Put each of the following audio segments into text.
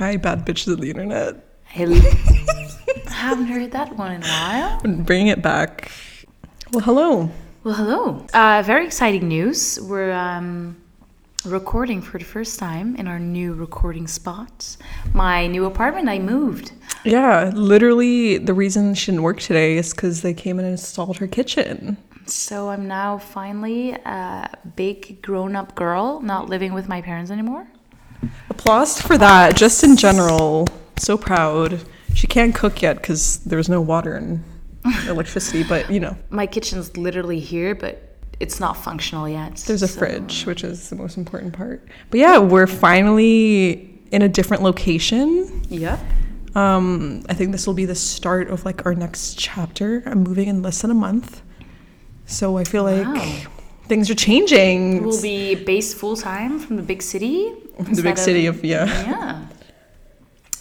Hi, bad bitches of the internet. Hello. I haven't heard that one in a while. Bringing it back. Well, hello. Well, hello. Uh, very exciting news. We're um, recording for the first time in our new recording spot. My new apartment, I moved. Yeah, literally, the reason she didn't work today is because they came and installed her kitchen. So I'm now finally a big grown up girl, not living with my parents anymore. Applause for that, just in general. So proud. She can't cook yet because there's no water and electricity, but you know, My kitchen's literally here, but it's not functional yet. there's a so- fridge, which is the most important part. But yeah, we're finally in a different location. Yeah. Um, I think this will be the start of like our next chapter. I'm moving in less than a month. So I feel like Wow. things are changing. We'll be based full time from the big city. The big city of yeah. Yeah.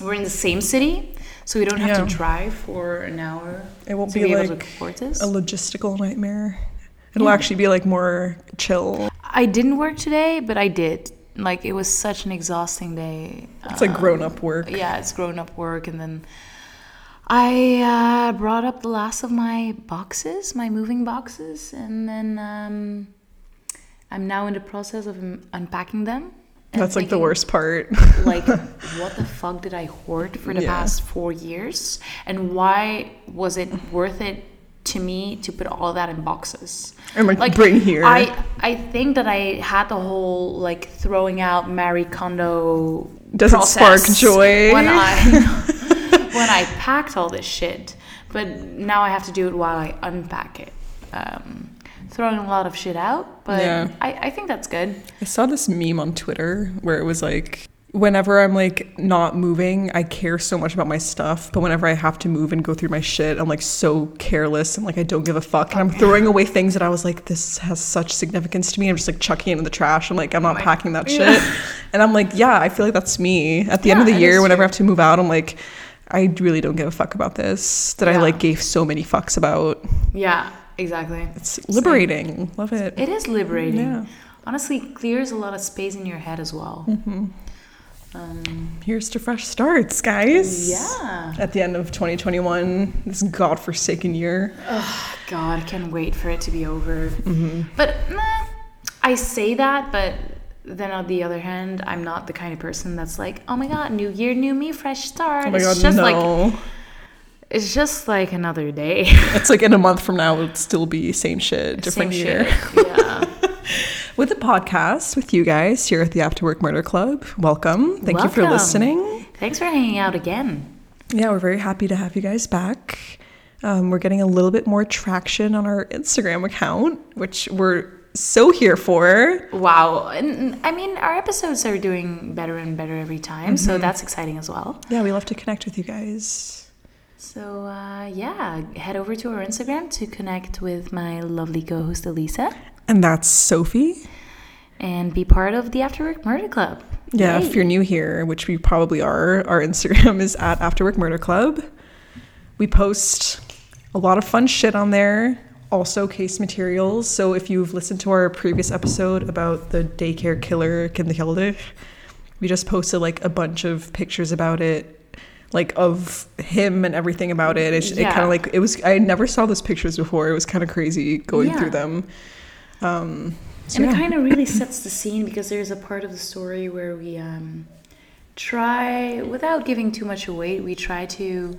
We're in the same city, so we don't have Yeah. to drive for an hour It won't be be able like to record this. a logistical nightmare. It'll Yeah. actually be like more chill. I didn't work today, but I did. Like it was such an exhausting day. It's like Um, grown up work. Yeah, it's grown up work, and then I uh, brought up the last of my boxes, my moving boxes, and then um, I'm now in the process of um, unpacking them. That's like the worst part. like what the fuck did i hoard for the Yeah. past four years and why was it worth it to me to put all that in boxes And like, bring here. i i think that i had the whole like throwing out Marie Kondo doesn't spark joy? when i when i packed all this shit but now i have to do it while i unpack it um throwing a lot of shit out but Yeah. I, I think that's good I saw this meme on Twitter where it was like, whenever I'm like not moving, I care so much about my stuff. But whenever I have to move and go through my shit, I'm like so careless and like I don't give a fuck. And I'm throwing away things that I was like, this has such significance to me. I'm just like chucking it in the trash. I'm like, I'm not oh my- packing that Yeah. shit. And I'm like, yeah, I feel like that's me. At the end of the year, whenever you. I have to move out, I'm like, I really don't give a fuck about this that I like gave so many fucks about. yeah exactly It's liberating. Love it. It is liberating. Yeah. Honestly, clears a lot of space in your head as well. Mm-hmm. Um, Here's to fresh starts, guys. yeah. At the end of 2021, this godforsaken year. Oh, God, I can't wait for it to be over. Mm-hmm. But nah, I say that, but then on the other hand, I'm not the kind of person that's like, oh my God, new year, new me, fresh start. Oh my it's god, just like no. It's just like another day. it's like in a month from now, it'll still be same shit, different Same year. shit. Yeah. With the podcast with you guys here at the After Work Murder Club. Welcome. Thank you for listening. Thanks for hanging out again. Yeah, we're very happy to have you guys back. Um, we're getting a little bit more traction on our Instagram account, which we're so here for. Wow. And I mean, our episodes are doing better and better every time, so Mm-hmm. that's exciting as well. Yeah, we love to connect with you guys. So uh, yeah, head over to our Instagram to connect with my lovely co-host Elisa And that's Sophie. and be part of the After Work Murder Club. Yeah, Yay. if you're new here, which we probably are, our Instagram is at Afterwork Murder Club. We post a lot of fun shit on there, also case materials. So if you've listened to our previous episode about the daycare killer Kim De Gelder, we just posted like a bunch of pictures about it, like of him and everything about it. It's, It Yeah. kind of like it was. I never saw those pictures before. It was kind of crazy going Yeah. through them. Um, so and yeah. it kind of really sets the scene because there's a part of the story where we um, try, without giving too much away, we try to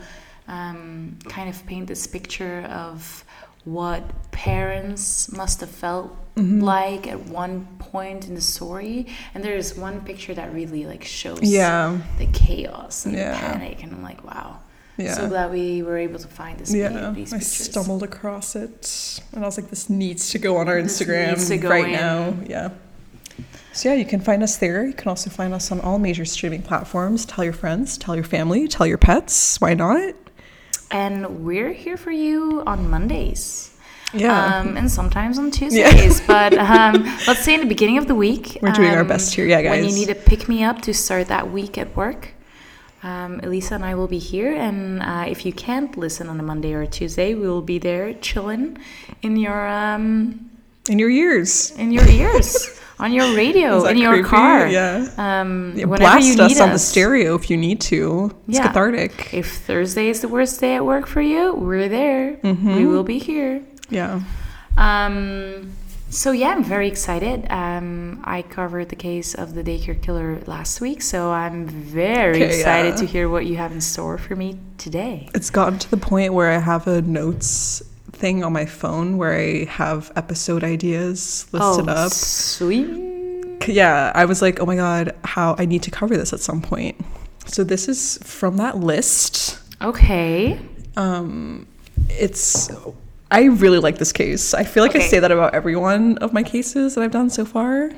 um, kind of paint this picture of what parents must have felt Mm-hmm. like at one point in the story and there's one picture that really like shows yeah, the chaos and Yeah. the panic and i'm like wow yeah. so glad we were able to find this Yeah, these I pictures stumbled across it, and I was like, "This needs to go on our This Instagram needs to go right in. now." Yeah. So yeah, you can find us there. You can also find us on all major streaming platforms. Tell your friends, tell your family, tell your pets. Why not? And we're here for you on mondays Yeah, um, and sometimes on Tuesdays. But um, let's say in the beginning of the week, We're doing our um, best here. Yeah, guys. When you need to pick me up to start that week at work, um, Elisa and I will be here. And uh, if you can't listen on a Monday or a Tuesday, we will be there chilling in your um, in your ears. in your ears, on your radio, in your creepy? car. Yeah. Um, Yeah, Blast you need us on the stereo if you need to. It's Yeah. cathartic. If Thursday is the worst day at work for you, we're there. Mm-hmm. We will be here. Yeah. Um, so yeah, I'm very excited. Um, I covered the case of the daycare killer last week, so I'm very Okay, excited yeah. to hear what you have in store for me today. It's gotten to the point where I have a notes thing on my phone where I have episode ideas listed oh, up. sweet. Yeah, I was like, oh my god, how I need to cover this at some point. So this is from that list. Okay. Um, it's I really like this case. I feel like I say that about every one of my cases that I've done so far.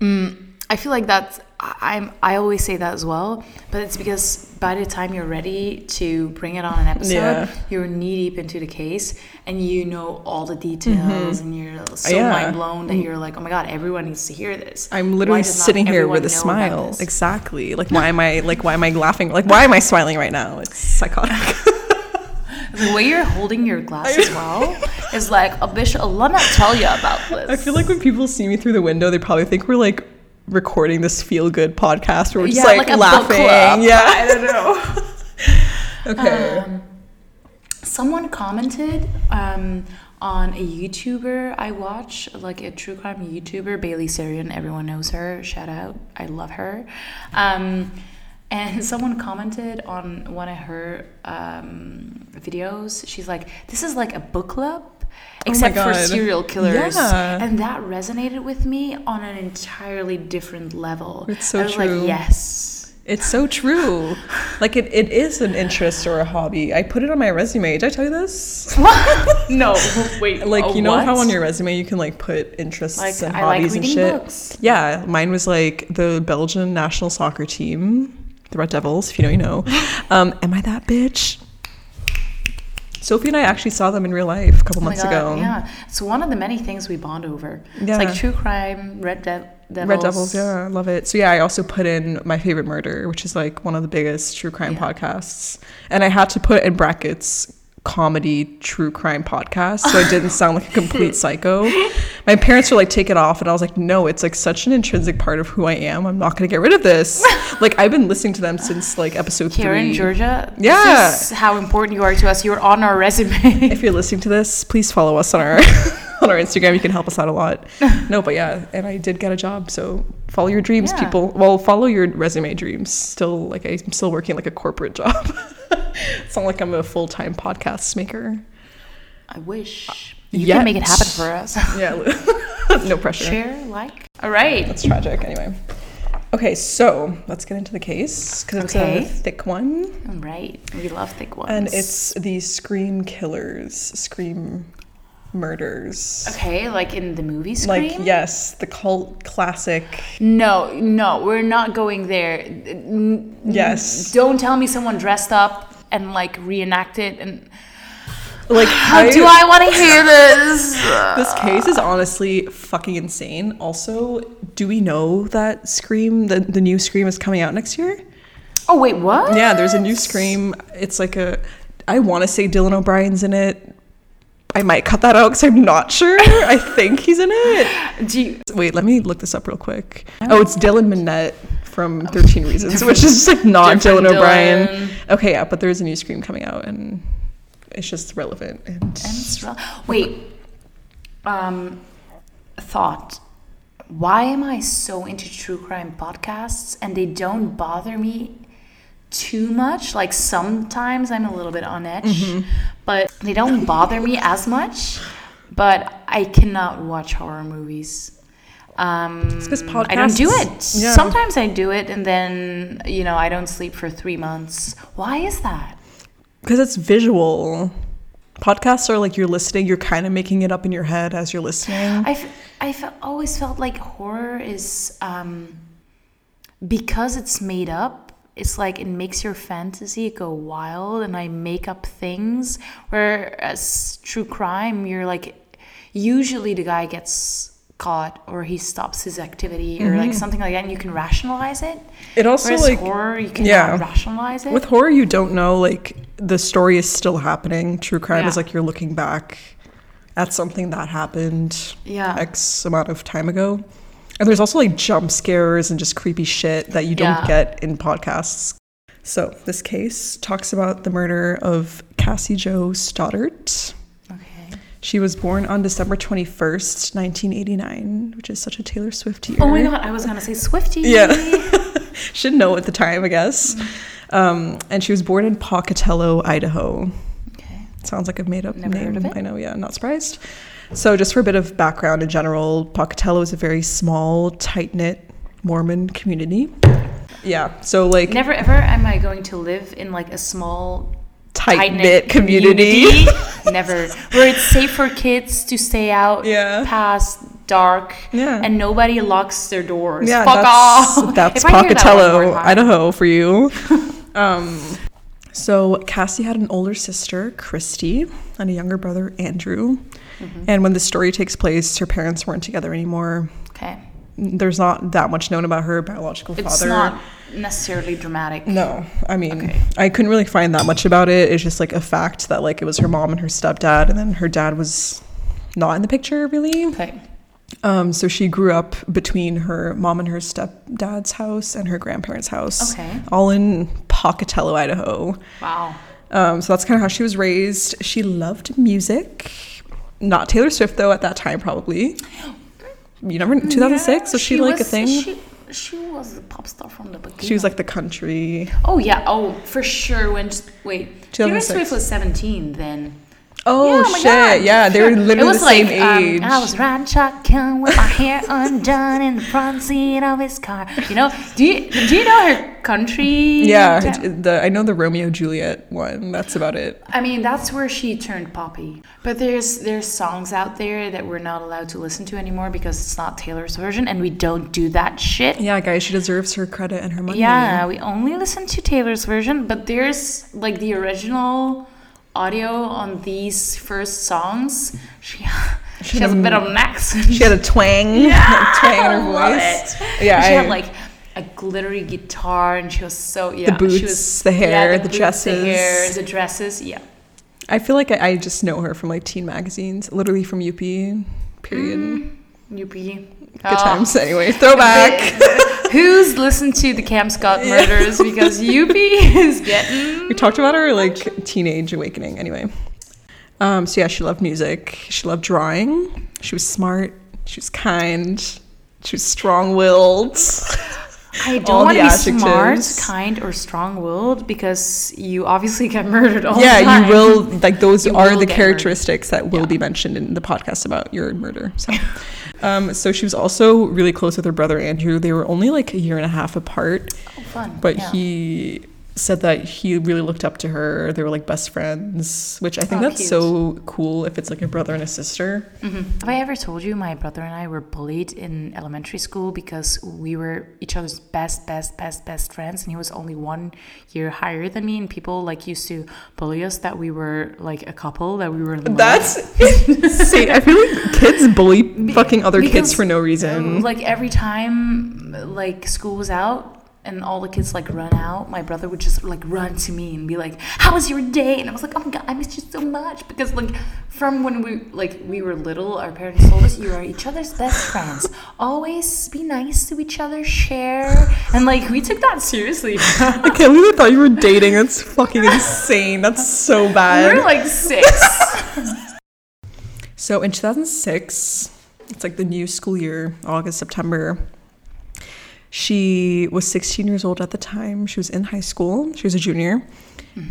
Mm, I feel like that's I'm I always say that as well, but it's because by the time you're ready to bring it on an episode, Yeah. you're knee deep into the case and you know all the details and you're so Mm-hmm. Yeah. mind blown that you're like, oh my god, everyone needs to hear this. I'm literally sitting here with a smile. Exactly. Like why am I like why am I laughing? Like why am I smiling right now? It's psychotic. The way you're holding your glass as well is like, oh, Bishop, let me tell you about this. I feel like when people see me through the window, they probably think we're like recording this feel good podcast where we're just Yeah, like, like laughing. Yeah. I don't know. Okay. Um, someone commented um, on a YouTuber I watch, like a true crime YouTuber, Bailey Sarian. Everyone knows her. Shout out. I love her. Um, and someone commented on one of her um, videos. She's like, "This is like a book club." Except for Oh God. serial killers, Yeah. and that resonated with me on an entirely different level. It's so I was true. like, "Yes, It's so true. Like it, it is an interest or a hobby. I put it on my resume. Did I tell you this? no, wait. Like oh, you know how on your resume you can like put interests Like, and I like hobbies and shit. books. Yeah, mine was like the Belgian national soccer team, the Red Devils. If you know, you know. Um, am I that bitch? Sophie and I actually saw them in real life a couple Oh months God, ago. Yeah, it's one of the many things we bond over. Yeah. It's like true crime, Red De- Devils. Red Devils, yeah, I love it. So yeah, I also put in my favorite murder, which is like one of the biggest true crime Yeah. podcasts, and I had to put in brackets comedy true crime podcast so I didn't sound like a complete psycho. My parents were like, "Take it off," and I was like, "No, it's like such an intrinsic part of who I am. I'm not gonna get rid of this." like I've been listening to them since like episode Karen, three. Georgia. Yeah. This is how important you are to us. You're on our resume. If you're listening to this, please follow us on our on our Instagram. You can help us out a lot. No, but yeah, and I did get a job, so follow your dreams, Yeah. people. Well, follow your resume dreams. Still, like I'm still working like a corporate job. it's not like I'm a full time podcast maker. I wish you Yet. can make it happen for us. Yeah, no pressure. Share, like. All right. That's tragic. Anyway. Okay, so let's get into the case because it's Okay. a thick one, All right. We love thick ones. and it's the Scream killers, Scream murders. okay, like in the movie Like yes, the cult classic. No, no, we're not going there. Yes. Don't tell me someone dressed up and like reenact it and Like how do I want to hear this? This case is honestly fucking insane. Also, do we know that Scream, the, the new Scream, is coming out next year? Oh wait, what? Yeah, there's a new Scream. It's like a. I want to say Dylan O'Brien's in it. I might cut that out because I'm not sure. I think he's in it. Do you, Wait, let me look this up real quick. Oh, it's Dylan Minnette from 13 Reasons, which is just like not Different Dylan O'Brien. Dylan. Okay, yeah, but there's a new Scream coming out and it's just relevant. And, And it's rel- Wait. Um, thought. Why am I so into true crime podcasts and they don't bother me too much? Like sometimes I'm a little bit on edge, Mm-hmm. but they don't bother me as much. But I cannot watch horror movies. Um, 'cause I don't do it. yeah. Sometimes I do it, and then you know I don't sleep for three months. Why is that? because it's visual. Podcasts are like you're listening, you're kind of making it up in your head as you're listening. I've I've always felt like horror is um, because it's made up. It's like it makes your fantasy go wild, and I make up things. Whereas true crime, you're like, usually the guy gets caught or he stops his activity or like mm-hmm. something like that, and you can rationalize it. It also Whereas like horror, you can yeah. rationalize it. with horror, you don't know like the story is still happening. True crime is like you're looking back at something that happened Yeah. X amount of time ago. And there's also like jump scares and just creepy shit that you don't Yeah. get in podcasts. So this case talks about the murder of Cassie Jo Stoddart. She was born on December 21st, 1989, which is such a Taylor Swift year. Oh my god, I was gonna say Swifty. Yeah. Should know at the time, I guess. Um, and she was born in Pocatello, Idaho. Okay. Sounds like a made up Never name. heard of it. I know, yeah, not surprised. So, just for a bit of background in general, Pocatello is a very small, tight knit Mormon community. Yeah, so like Never ever am I going to live in like a small tight knit community. Never. Where it's safe for kids to stay out Yeah. past dark Yeah. and nobody locks their doors. Yeah, Fuck that's, off. that's If I that Pocatello, Idaho for you. um, so Cassie had an older sister, Christy, and a younger brother, Andrew. Mm-hmm. And when the story takes place, her parents weren't together anymore. Okay. There's not that much known about her biological It's father. not necessarily dramatic. No, I mean, Okay. I couldn't really find that much about it. It's just like a fact that like it was her mom and her stepdad, and then her dad was not in the picture really. Okay. Um, so she grew up between her mom and her stepdad's house and her grandparents' house, Okay. all in Pocatello, Idaho. Wow. Um, so that's kind of how she was raised. She loved music, not Taylor Swift though at that time probably. You never 2006 was she, like a thing? She, she was a pop star from the beginning. She was like the country. Oh yeah. Oh, for sure. When wait, Taylor Swift was seventeen then. Oh Yeah, my shit! God. Yeah, they were literally it was the like, same um, age. I was riding shotgun with my hair undone in the front seat of his car. You know, do you do you know her country? yeah, the I know the Romeo Juliet one. That's about it. I mean, that's where she turned poppy. But there's there's songs out there that we're not allowed to listen to anymore because it's not Taylor's version, and we don't do that shit. Yeah, guys, she deserves her credit and her money. Yeah, we only listen to Taylor's version, but there's like the original audio on these first songs. She she has a bit of an accent. She had a twang, Yeah, twang in her voice. Yeah, she I- had like a glittery guitar, and she was so yeah. The boots, she was, the hair, yeah, the boots, dresses. the hair, the dresses. Yeah. I feel like I, I just know her from like teen magazines, literally from UP. Period. Mm. UP. Good times. Anyway, throwback. Who's listened to the Cam Scott murders? Because UP is getting. we talked about her like teenage awakening. Anyway, um, so yeah, she loved music. She loved drawing. She was smart. She was kind. She was strong-willed. I don't want to be smart, kind, or strong-willed because you obviously get murdered all the time. yeah, you will. Like those You are the characteristics that will Yeah. be mentioned in the podcast about your murder. So, um, so she was also really close with her brother Andrew. They were only like a year and a half apart, Oh, fun. but yeah. he said that he really looked up to her. They were like best friends, which I think Oh, that's cute. so cool if it's like a brother and a sister. Mhm. Have I ever told you my brother and I were bullied in elementary school because we were each other's best, best, best, best friends, and he was only one year higher than me, and people like used to bully us that we were like a couple, that we were. in love. That's insane. I feel like kids bully fucking other kids for no reason. Like every time, like school was out. And all the kids like run out. My brother would just like run to me and be like, "How was your day?" And I was like, "Oh my god, I missed you so much." Because like from when we like we were little, our parents told us you are each other's best friends. Always be nice to each other, share, and like we took that seriously. I can't believe I thought you were dating. That's fucking insane. That's so bad. we were like six. So in 2006, it's like the new school year, August, September. She was 16 years old at the time. She was in high school. She was a junior.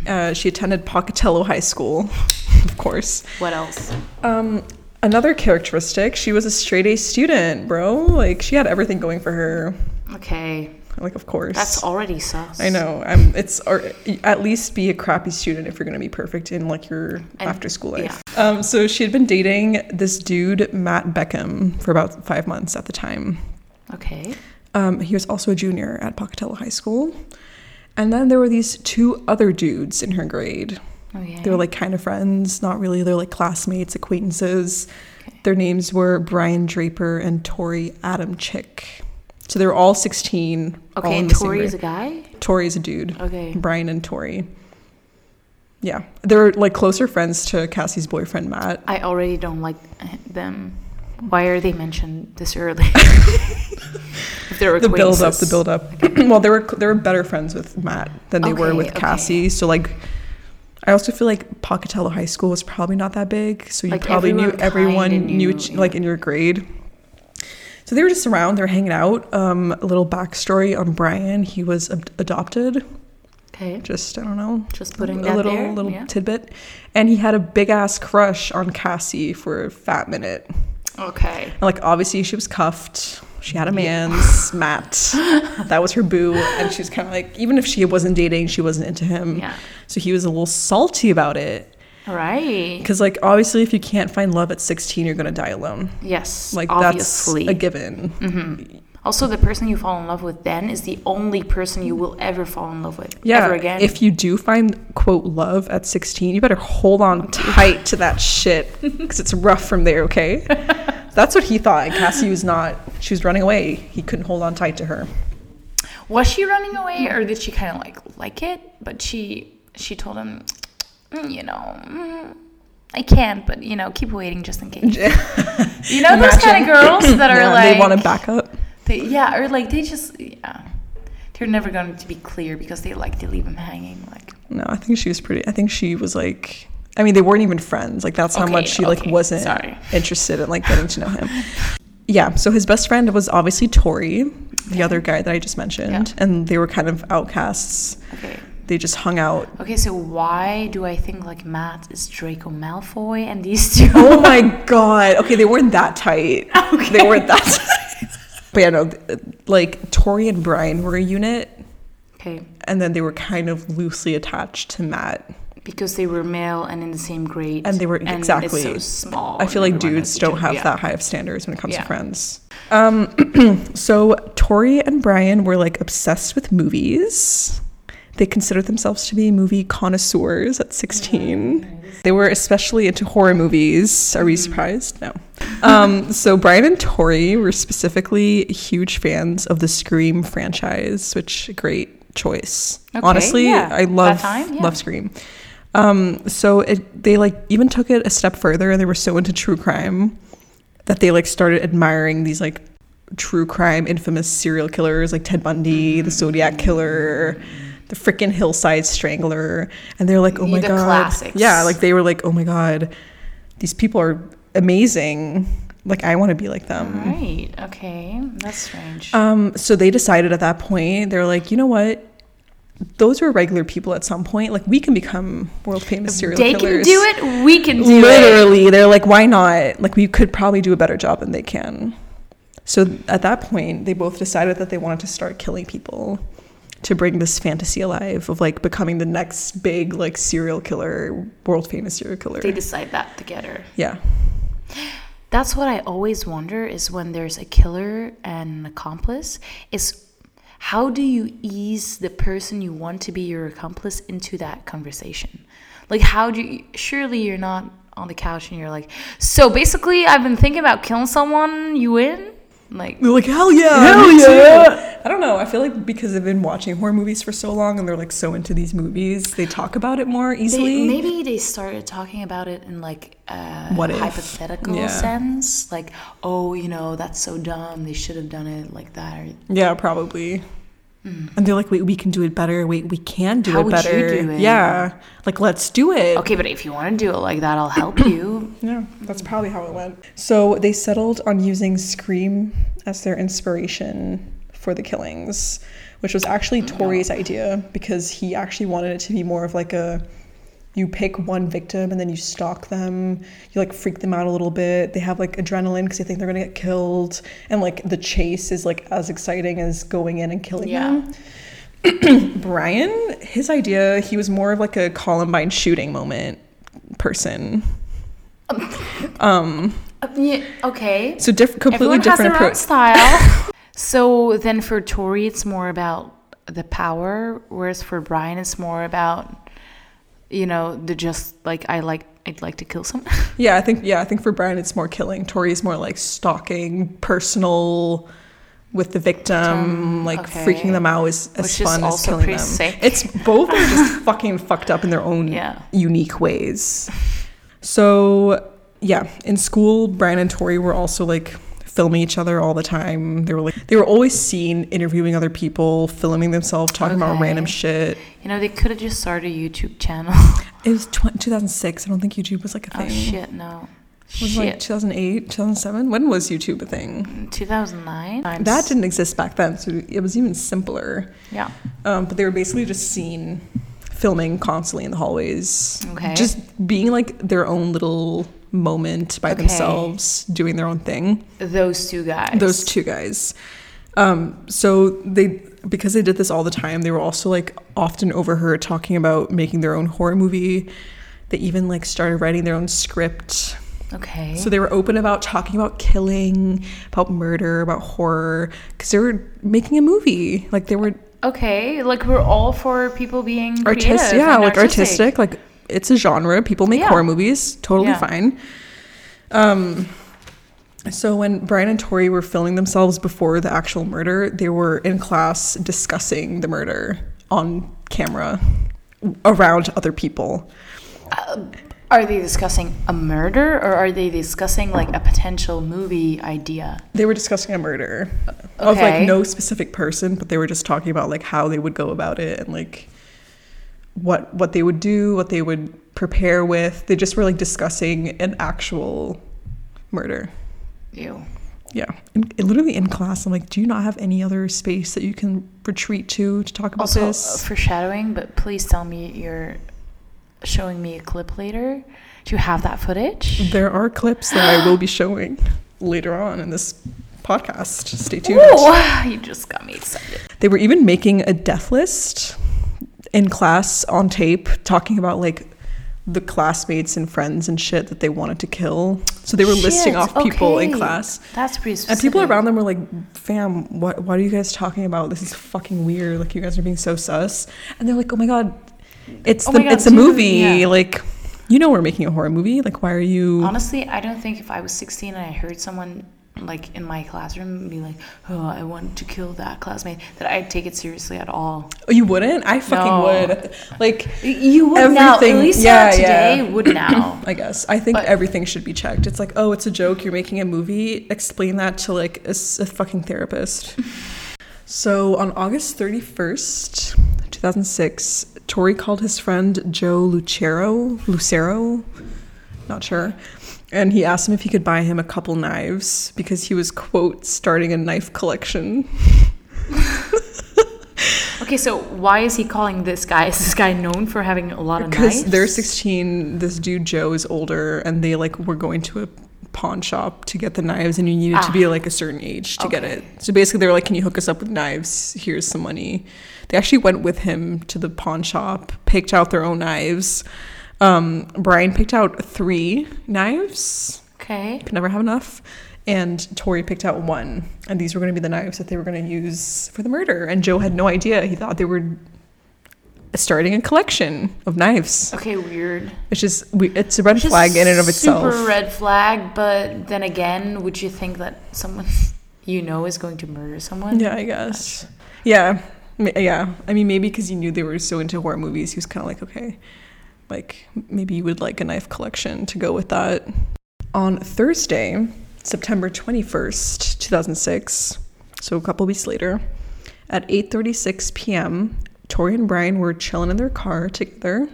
Uh, she attended Pocatello High School, of course. what else? Um, another characteristic, she was a straight A student, bro. Like she had everything going for her. Okay, Like of course. that's already sus. I know. I'm. It's or at least be a crappy student if you're gonna be perfect in like your And- after school yeah. life. Um. So she had been dating this dude Matt Beckham for about five months at the time. Okay. Um. He was also a junior at Pocatello High School, and then there were these two other dudes in her grade. Okay. They were like kind of friends, not really. They're like classmates, acquaintances. Okay. Their names were Brian Draper and Torey Adamcik. So they were all 16. Okay, in and the Torey is a guy. Torey's a dude. Okay. Brian and Torey. Yeah, they're like closer friends to Cassie's boyfriend Matt. I already don't like them. Why are they mentioned this early? if they're The build up, the build up. well, they were they were better friends with Matt than they were Okay, with okay. Cassie. So like, I also feel like Pocatello High School was probably not that big, so you Like, probably knew everyone everyone knew knew, like in your grade. So they were just around, they were hanging out. Um, a little backstory on Brian: he was ad- adopted. Okay. Just I don't know, Just putting a little there, little yeah. tidbit, and he had a big ass crush on Cassie for a fat minute. Okay. And, like obviously she was cuffed. She had a man's Matt. That was her boo, and she's kind of like even if she wasn't dating, she wasn't into him. Yeah. So he was a little salty about it Right. because like obviously if you can't find love at 16, you're gonna die alone. Yes. Like obviously. that's a given. Mm-hmm. Also, the person you fall in love with then is the only person you will ever fall in love with Yeah. ever again. If you do find quote love at 16, you better hold on tight to that shit because it's rough from there. Okay. That's what he thought. And Cassie was not. She was running away. He couldn't hold on tight to her. was she running away, or did she kind of like like it? But she she told him, "Mm, you know, mm, I can't, but you know, keep waiting just in case. you know those kind of girls that are Yeah, like they want to back up. They, yeah, or like they just yeah, they're never going to be clear because they like to leave him hanging. Like No, I think she was pretty. I think she was like. I mean, they weren't even friends. Like that's how Okay, much she like wasn't sorry. interested in like getting to know him. Yeah. So his best friend was obviously Torey, the other guy that I just mentioned, Yeah. and they were kind of outcasts. okay, They just hung out. okay. So why do I think like Matt is Draco Malfoy and these two? Oh my god. Okay, they weren't that tight. Okay. They weren't that tight. But yeah, no, like Torey and Brian were a unit, okay, and then they were kind of loosely attached to Matt. because they were male and in the same grade, And they were- it's exactly. so small. I feel like dudes don't have Yeah. that high of standards when it comes to friends. Um, so Torey and Brian were like obsessed with movies. They considered themselves to be movie connoisseurs at 16. They were especially into horror movies. Are we surprised? No. Um, so Brian and Torey were specifically huge fans of the Scream franchise, which great choice. Okay, Honestly, yeah. I love time, yeah. love Scream. Um, so it, they like even took it a step further, and they were so into true crime that they like started admiring these like true crime infamous serial killers like Ted Bundy, the Zodiac killer, the freaking Hillside Strangler, and they're like, oh my The god, classics. yeah, like they were like, oh my god, these people are amazing. Like I want to be like them. Right. Okay. That's strange. Um, so they decided at that point, they're like, you know what? Those were regular people at some point. Like we can become world famous serial they killers. They can do it. We can do it. Literally, they're like, why not? Like we could probably do a better job than they can. So at that point, they both decided that they wanted to start killing people to bring this fantasy alive of like becoming the next big like serial killer, world famous serial killer. They decide that together. yeah. That's what I always wonder is when there's a killer and an accomplice is how do you ease the person you want to be your accomplice into that conversation? Like how do you surely you're not on the couch and you're like, "So basically I've been thinking about killing someone, you in?" Like They're like, hell yeah, Hell me too." yeah. I don't know. I feel like because they've been watching horror movies for so long and they're like so into these movies, they talk about it more they, easily. maybe they started talking about it in like a What hypothetical Yeah. sense, like, "Oh, you know, that's so dumb. They should have done it like that." Yeah, probably. Hmm. And they're like, wait, we can do it better. Wait, we can do How it would you better. do it? Yeah, like let's do it. okay, but if you want to do it like that, I'll help you. Yeah, that's probably how it went. So they settled on using Scream as their inspiration for the killings, which was actually Torey's idea because he actually wanted it to be more of like a you pick one victim and then you stalk them, you like freak them out a little bit. They have like adrenaline because they think they're gonna get killed, and like the chase is like as exciting as going in and killing Yeah. them. Brian, his idea, he was more of like a Columbine shooting moment person. Um, Uh, yeah, okay. so different, completely Everyone different has their own approach. style. so then for Torey, it's more about the power, whereas for Brian, it's more about, you know, the just like I like I'd like to kill someone. Yeah, I think yeah, I think for Brian it's more killing. Torey's more like stalking, personal, with the victim, like okay. freaking them out is as Which is fun as killing them. sick. It's both are just fucking fucked up in their own Yeah. unique ways. So yeah, in school, Brian and Torey were also like filming each other all the time. They were like they were always seen interviewing other people, filming themselves, talking about random shit. You know, they could have just started a YouTube channel. It was tw- 2006. I don't think YouTube was like a thing. oh shit, no. Was it like 2008, 2007? When was YouTube a thing? 2009. That didn't exist back then, so it was even simpler. Yeah. Um, but they were basically just seen filming constantly in the hallways. Okay. Just being like their own little moment by Okay. themselves, doing their own thing. Those two guys. Those two guys. Um, so they because they did this all the time, they were also like often overheard talking about making their own horror movie. They even like started writing their own script. Okay. So they were open about talking about killing, about murder, about horror, because they were making a movie. Like they were okay, like we're all for people being artistic, yeah, like artistic. Like it's a genre. People make Yeah. horror movies, totally Yeah. fine. Um, so when Brian and Torey were filming themselves before the actual murder, they were in class discussing the murder on camera around other people. Are they discussing a murder or are they discussing like a potential movie idea? They were discussing a murder of like no specific person, but they were just talking about like how they would go about it and like what what they would do, what they would prepare with. They just were like discussing an actual murder. Ew. Yeah, in, in- literally in class, I'm like, do you not have any other space that you can retreat to to talk about Also, uh, this? foreshadowing, but please tell me you're showing me a clip later. Do you have that footage? There are clips that I will be showing later on in this podcast. Stay tuned. Ooh, you just got me excited. They were even making a death list in class on tape, talking about like the classmates and friends and shit that they wanted to kill. So they were listing off people in class. That's pretty specific. And people around them were like, fam, what what are you guys talking about? This is fucking weird. Like you guys are being so sus. And they're like, Oh my god, it's Oh the God, it's a movie. yeah. Like you know we're making a horror movie. Like why are you Honestly, I don't think if I was 16 and I heard someone like in my classroom be like, "Oh, I want to kill that classmate," that I'd take it seriously at all. Oh, you wouldn't? I fucking No. would. Like You would now, at Everything- least yeah, today. yeah. Would now. I guess. I think But- everything should be checked. It's like, oh, it's a joke. You're making a movie. Explain that to like a fucking therapist. so on August 31st, 2006, Torey called his friend Joe Lucero, Lucero, not sure, and he asked him if he could buy him a couple knives because he was, quote, starting a knife collection. Okay, so why is he calling this guy? Is this guy known for having a lot of knives? Because they're 16, this dude Joe is older, and they like were going to a pawn shop to get the knives, and you needed to be ah. like a certain age to get it. So basically, they were like, "Can you hook us up with knives? Here's some money." They actually went with him to the pawn shop, picked out their own knives. Um, Brian picked out three knives. Okay. Could never have enough. And Torey picked out one, and these were going to be the knives that they were going to use for the murder. And Joe had no idea. He thought they were starting a collection of knives. Okay, weird. It's just we, it's a red Just flag in and of itself. Super red flag, but then again, would you think that someone you know is going to murder someone? Yeah, I guess. Yeah, yeah. I mean, maybe because he knew they were so into horror movies, he was kind of like, okay, like maybe you would like a knife collection to go with that. On Thursday, September twenty first, two thousand six, so a couple weeks later, at eight thirty six p.m., Torey and Brian were chilling in their car together.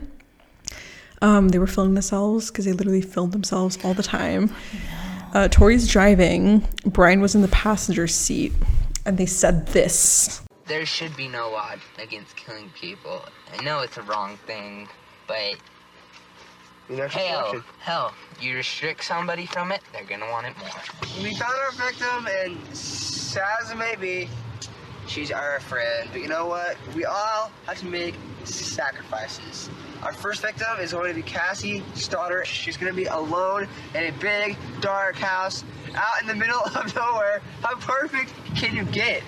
Um, they were filming themselves because they literally filmed themselves all the time. Uh, Torey's driving. Brian was in the passenger seat, and they said this. There should be no law against killing people. I know it's a wrong thing, but You know, hell, hell, you restrict somebody from it, they're gonna want it more. we found our victim, and sad as it may be, she's our friend. But you know what? We all have to make sacrifices. Our first victim is going to be Cassie Stoddart. She's going to be alone in a big, dark house out in the middle of nowhere. How perfect can you get?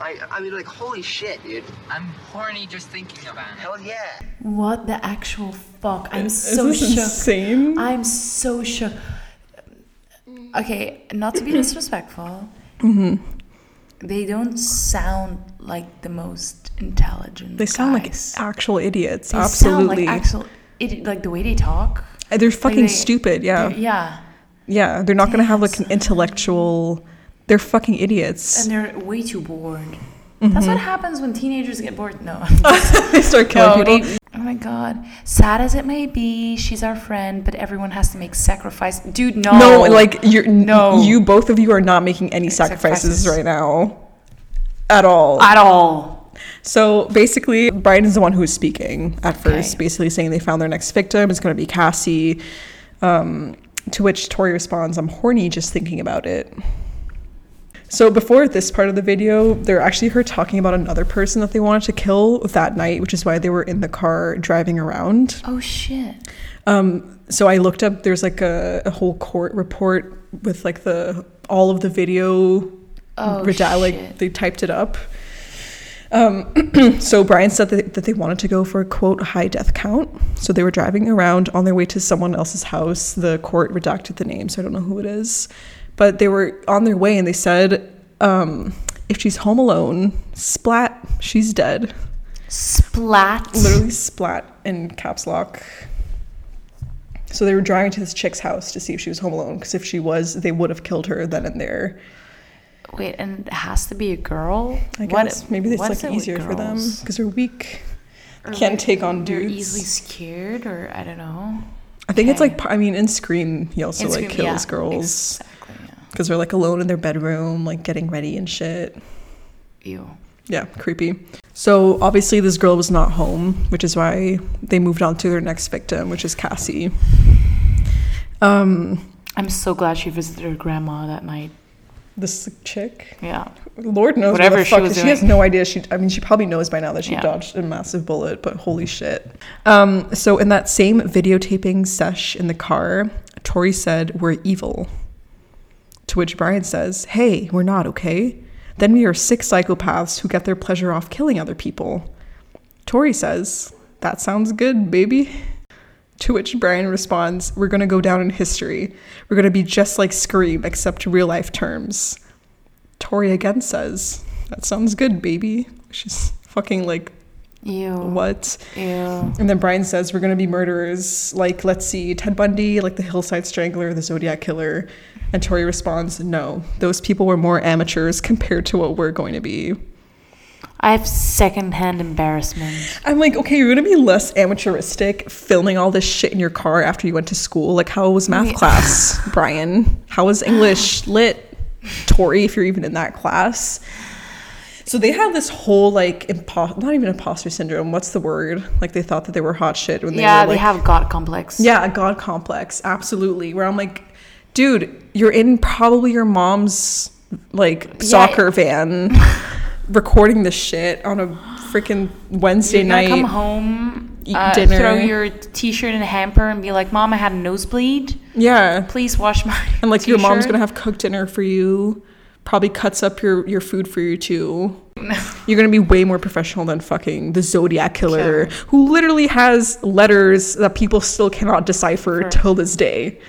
I, I mean, like, holy shit, dude. I'm horny just thinking about it. Hell yeah. What the actual fuck? I'm Is so this shook. insane? I'm so shook. Okay, not to be disrespectful, mm-hmm. they don't sound like the most intelligent. They sound guys. like actual idiots. They Absolutely. sound like actual. It, like the way they talk. they're fucking they- stupid. Yeah. they're- Yeah. Yeah. They're not going to have like an Damn, son. intellectual. They're fucking idiots. And they're way too bored. Mm-hmm. That's what happens when teenagers get bored. No. they start killing No, people. they- oh my god. Sad as it may be, she's our friend, but everyone has to make sacrifice. Dude, no. No, like you're No. You both of you are not making any sacrifices, Sacrifices. right now, at all. at all. So basically, Brian is the one who is speaking at first, Okay. basically saying they found their next victim. It's going to be Cassie. Um, to which Torey responds, "I'm horny just thinking about it." So before this part of the video, they're actually her talking about another person that they wanted to kill that night, which is why they were in the car driving around. Oh shit. Um, so I looked up. There's like a, a whole court report with like the all of the video. Oh, reda- like they typed it up. Um, so Brian said that, that they wanted to go for a quote high death count. So they were driving around on their way to someone else's house. The court redacted the name, so I don't know who it is. But they were on their way, and they said, um, "If she's home alone, splat, she's dead." Splat. literally splat in caps lock. So they were driving to this chick's house to see if she was home alone. Because if she was, they would have killed her then and there. Wait, and it has to be a girl? I What- guess maybe it's like it easier for them because they're weak. Or, Can't like, take on dudes. easily scared, or I don't know. I think it's like I mean in Scream he also In like Scream, kills yeah, girls Exactly. Because they're like alone in their bedroom like getting ready and shit. Ew. Yeah, creepy. So obviously this girl was not home, which is why they moved on to their next victim, which is Cassie. Um, I'm so glad she visited her grandma that night. this chick. Yeah. Lord knows Whatever what the she fuck. was She has no idea. She, I mean, she probably knows by now that she Yeah. dodged a massive bullet. But holy shit. Um, so in that same videotaping sesh in the car, Torey said, "We're evil." To which Brian says, "Hey, we're not okay. Then we are six psychopaths who get their pleasure off killing other people." Torey says, "That sounds good, baby." To which Brian responds, We're to go down in history. We're to be just like Scream, except real life terms. Torey again says, That sounds good, baby. She's fucking like, Ew. What? Ew. And then Brian says, We're going to be murderers. Like, let's see, Ted Bundy, like the Hillside Strangler, the Zodiac Killer. And Torey responds, No, those people were more amateurs compared to what we're going to be. I have secondhand embarrassment. I'm like, okay, you're gonna be less amateuristic filming all this shit in your car after you went to school. Like, how was math class, Brian? How was English lit, Torey, if you're even in that class? So they had this whole like impo- not even imposter syndrome. What's the word? Like they thought that they were hot shit when they yeah, were they have God complex. yeah, a god complex, absolutely. Where I'm like, dude, you're in probably your mom's like soccer van, recording this shit on a freaking Wednesday You're night. come home, eat uh, dinner. throw your t-shirt in a hamper, and be like, "Mom, I had a nosebleed. Yeah. Please wash my." And like your mom's gonna have cooked dinner for you, probably cuts up your, your food for you too. You're gonna be way more professional than fucking the Zodiac killer, Killer. who literally has letters that people still cannot decipher Sure. till this day.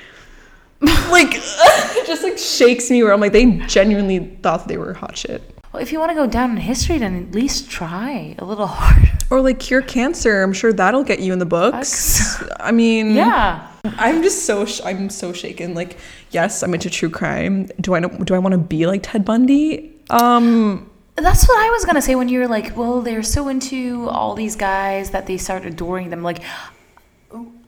like it just like shakes me where I'm like they genuinely thought they were hot shit. Well, if you want to go down in history, then at least try a little harder. Or like cure cancer, I'm sure that'll get you in the books. I mean, Yeah. I'm just so sh- I'm so shaken. Like, yes, I'm into true crime. Do I know, do I want to be like Ted Bundy? Um, That's what I was gonna say when you were like, well, they're so into all these guys that they start adoring them. Like,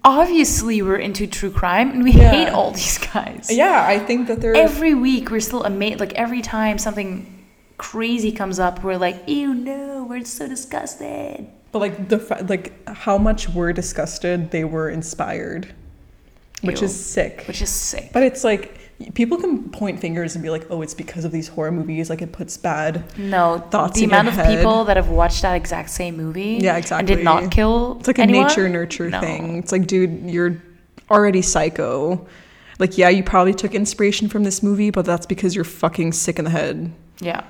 obviously, we're into true crime and we Yeah. hate all these guys. yeah, I think that they're Every week, we're still amazed. Like, every time something crazy comes up, we're like, ew, no, we're so disgusted. but like the like how much we're disgusted they were inspired, which is sick. Which is sick. But it's like people can point fingers and be like, "Oh, it's because of these horror movies. Like it puts bad." No, Thoughts the amount of head. people that have watched that exact same movie Yeah, exactly, and did not kill It's like a anyone? nature nurture No. thing. It's like, dude, you're already psycho. Like, yeah, you probably took inspiration from this movie, but that's because you're fucking sick in the head. Yeah.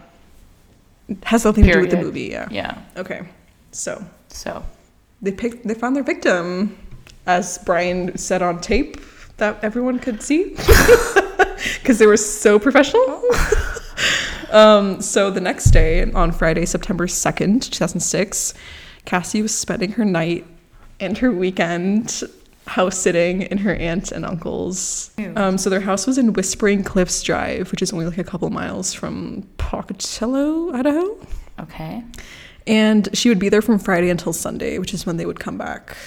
It has nothing to do with the movie. Yeah. Yeah. Okay. So So, they picked. They found their victim, as Brian said on tape that everyone could see, because they were so professional. Um, so the next day, on Friday, September 2nd, 2006, Cassie was spending her night and her weekend house sitting in her aunt and uncle's. Um, so their house was in Whispering Cliffs Drive, which is only like a couple miles from Pocatello, Idaho. Okay. And she would be there from Friday until Sunday, which is when they would come back.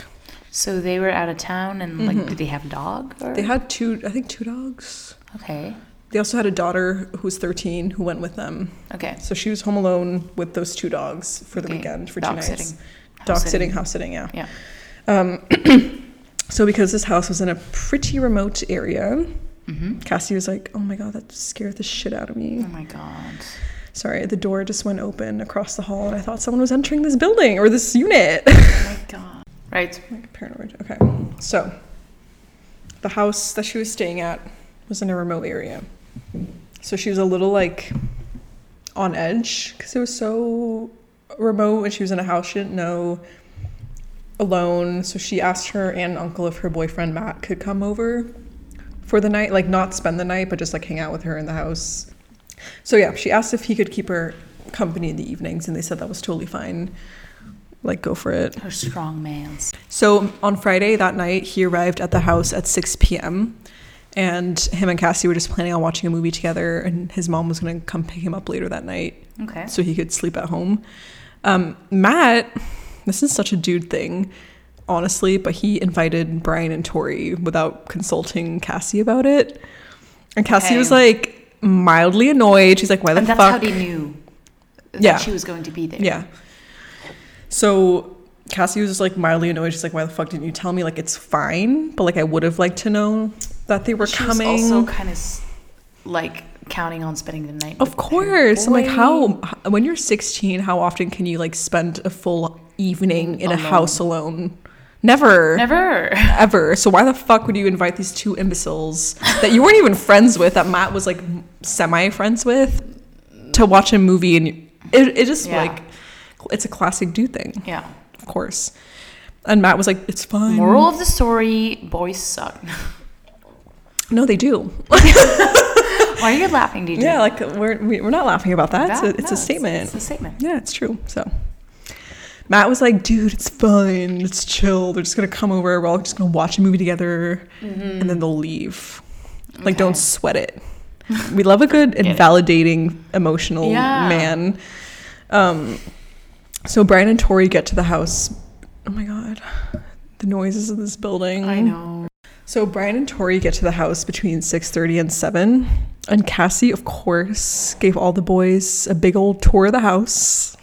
So they were out of town and like did they have a dog? Or? They had two, I think, two dogs. Okay. They also had a daughter who was 13 who went with them. Okay. So she was home alone with those two dogs for the Okay. weekend for Dog two nights. sitting. Dog sitting, sitting. house sitting, yeah. Yeah. Um, so because this house was in a pretty remote area, Mm-hmm. Cassie was like, "Oh my god, that scared the shit out of me." Oh my god. Sorry, the door just went open across the hall, and I thought someone was entering this building or this unit. Oh my god. Right. like paranoid. Okay, so the house that she was staying at was in a remote area, so she was a little like on edge because it was so remote, and she was in a house she didn't know, alone. So she asked her aunt and uncle if her boyfriend Matt could come over for the night, like not spend the night, but just like hang out with her in the house. So yeah, she asked if he could keep her company in the evenings, and they said that was totally fine. Like, go for it. Her strong man's. So on Friday that night, he arrived at the house at 6 p.m. And him and Cassie were just planning on watching a movie together, and his mom was going to come pick him up later that night Okay. so he could sleep at home. Um, Matt, this is such a dude thing, honestly, but he invited Brian and Torey without consulting Cassie about it. And Cassie Okay. was like mildly annoyed. She's like, why the fuck? and that's fuck? how they knew that Yeah. she was going to be there. Yeah. So Cassie was just like mildly annoyed. She's like, "Why the fuck didn't you tell me? Like, it's fine, but like I would have liked to know that they were She coming." was also kind of like counting on spending the night. of course. I'm like, how when you're 16, how often can you like spend a full evening in a house alone? Never. Never. Ever. So why the fuck would you invite these two imbeciles that you weren't even friends with, that Matt was like semi friends with, to watch a movie? And it, it just Yeah. like, it's a classic dude thing. Yeah. of course. And Matt was like, "It's fine." Moral of the story: boys suck. No, they do. Why are you laughing, DJ? yeah, like we're we- we're not laughing about that. It's a, it's no, a statement. It's, a statement. yeah, it's true. So Matt was like, "Dude, it's fine. It's chill. They're just gonna come over. We're all just gonna watch a movie together, and then they'll leave. Like, don't sweat it. We love a good invalidating emotional Yeah. man." Um, so Brian and Torey get to the house. Oh my god, the noises of this building. I know. So Brian and Torey get to the house between 6:30 and 7, and Cassie, of course, gave all the boys a big old tour of the house.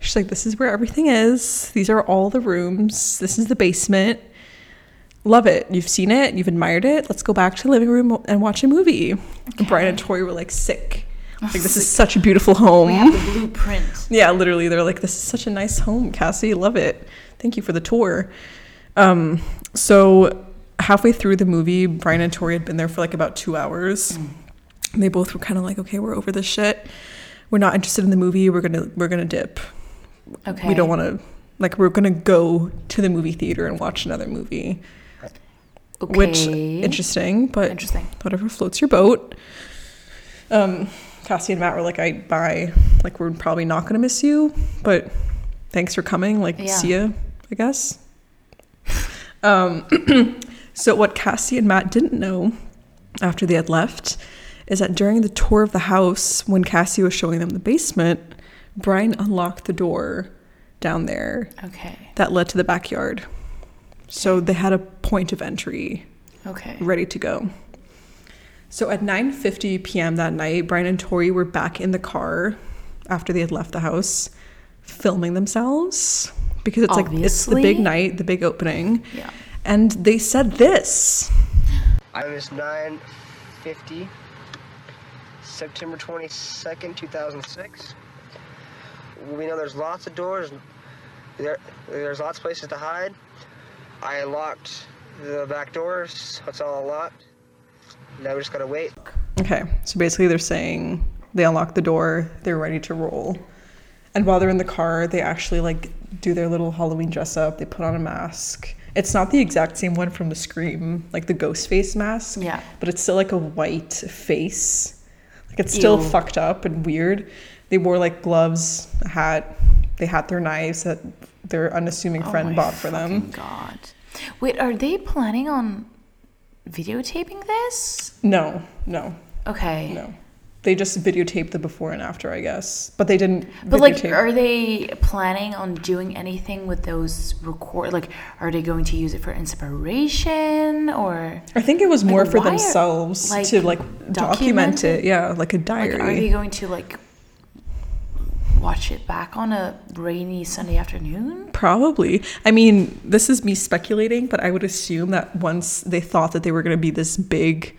She's like, "This is where everything is. These are all the rooms. This is the basement. Love it. You've seen it. You've admired it. Let's go back to the living room and watch a movie." And Brian and Torey were like, "Sick. Like this is such a beautiful home." We have the blueprint. Yeah, literally, they're like, "This is such a nice home, Cassie. Love it. Thank you for the tour." Um, so halfway through the movie, Brian and Torey had been there for like about two hours. And they both were kind of like, "Okay, we're over this shit. We're not interested in the movie. We're gonna we're gonna dip. Okay. We don't want to like we're gonna go to the movie theater and watch another movie." Okay. Which interesting, but Interesting. whatever floats your boat. Um, Cassie and Matt were like, I bye. Like, we're probably not gonna miss you, but thanks for coming. Like, Yeah. see ya, I guess. Um, so what Cassie and Matt didn't know after they had left is that during the tour of the house, when Cassie was showing them the basement, Brian unlocked the door down there Okay. that led to the backyard. So they had a point of entry Okay. ready to go. So at 9:50 p.m. that night, Brian and Torey were back in the car after they had left the house, filming themselves because it's like it's the big night, the big opening. Yeah. And they said this. I was 950, September 22nd, 2006. We know there's lots of doors. There, there's lots of places to hide. I locked the back doors. That's It's all unlocked. Now we just gotta wait. Okay, so basically they're saying they unlock the door, they're ready to roll. And while they're in the car, they actually like do their little Halloween dress up, they put on a mask. It's not the exact same one from the Scream, like the ghost face mask. Yeah. But it's still like a white face. Like it's still Ew. fucked up and weird. They wore like gloves, a hat. They had their knives that their unassuming Oh friend my bought for them. fucking God. Wait, are they planning on videotaping this? No, no, Okay. no. They just videotaped the before and after, I guess. But they didn't But like, are they planning on doing anything with those record? Like, are they going to use it for inspiration or I think it was more Like, for why are- themselves like, to like document document it. Yeah, like a like, diary. are they going to like watch it back on a rainy Sunday afternoon? Probably. I mean, this is me speculating, but I would assume that once they thought that they were going to be this big,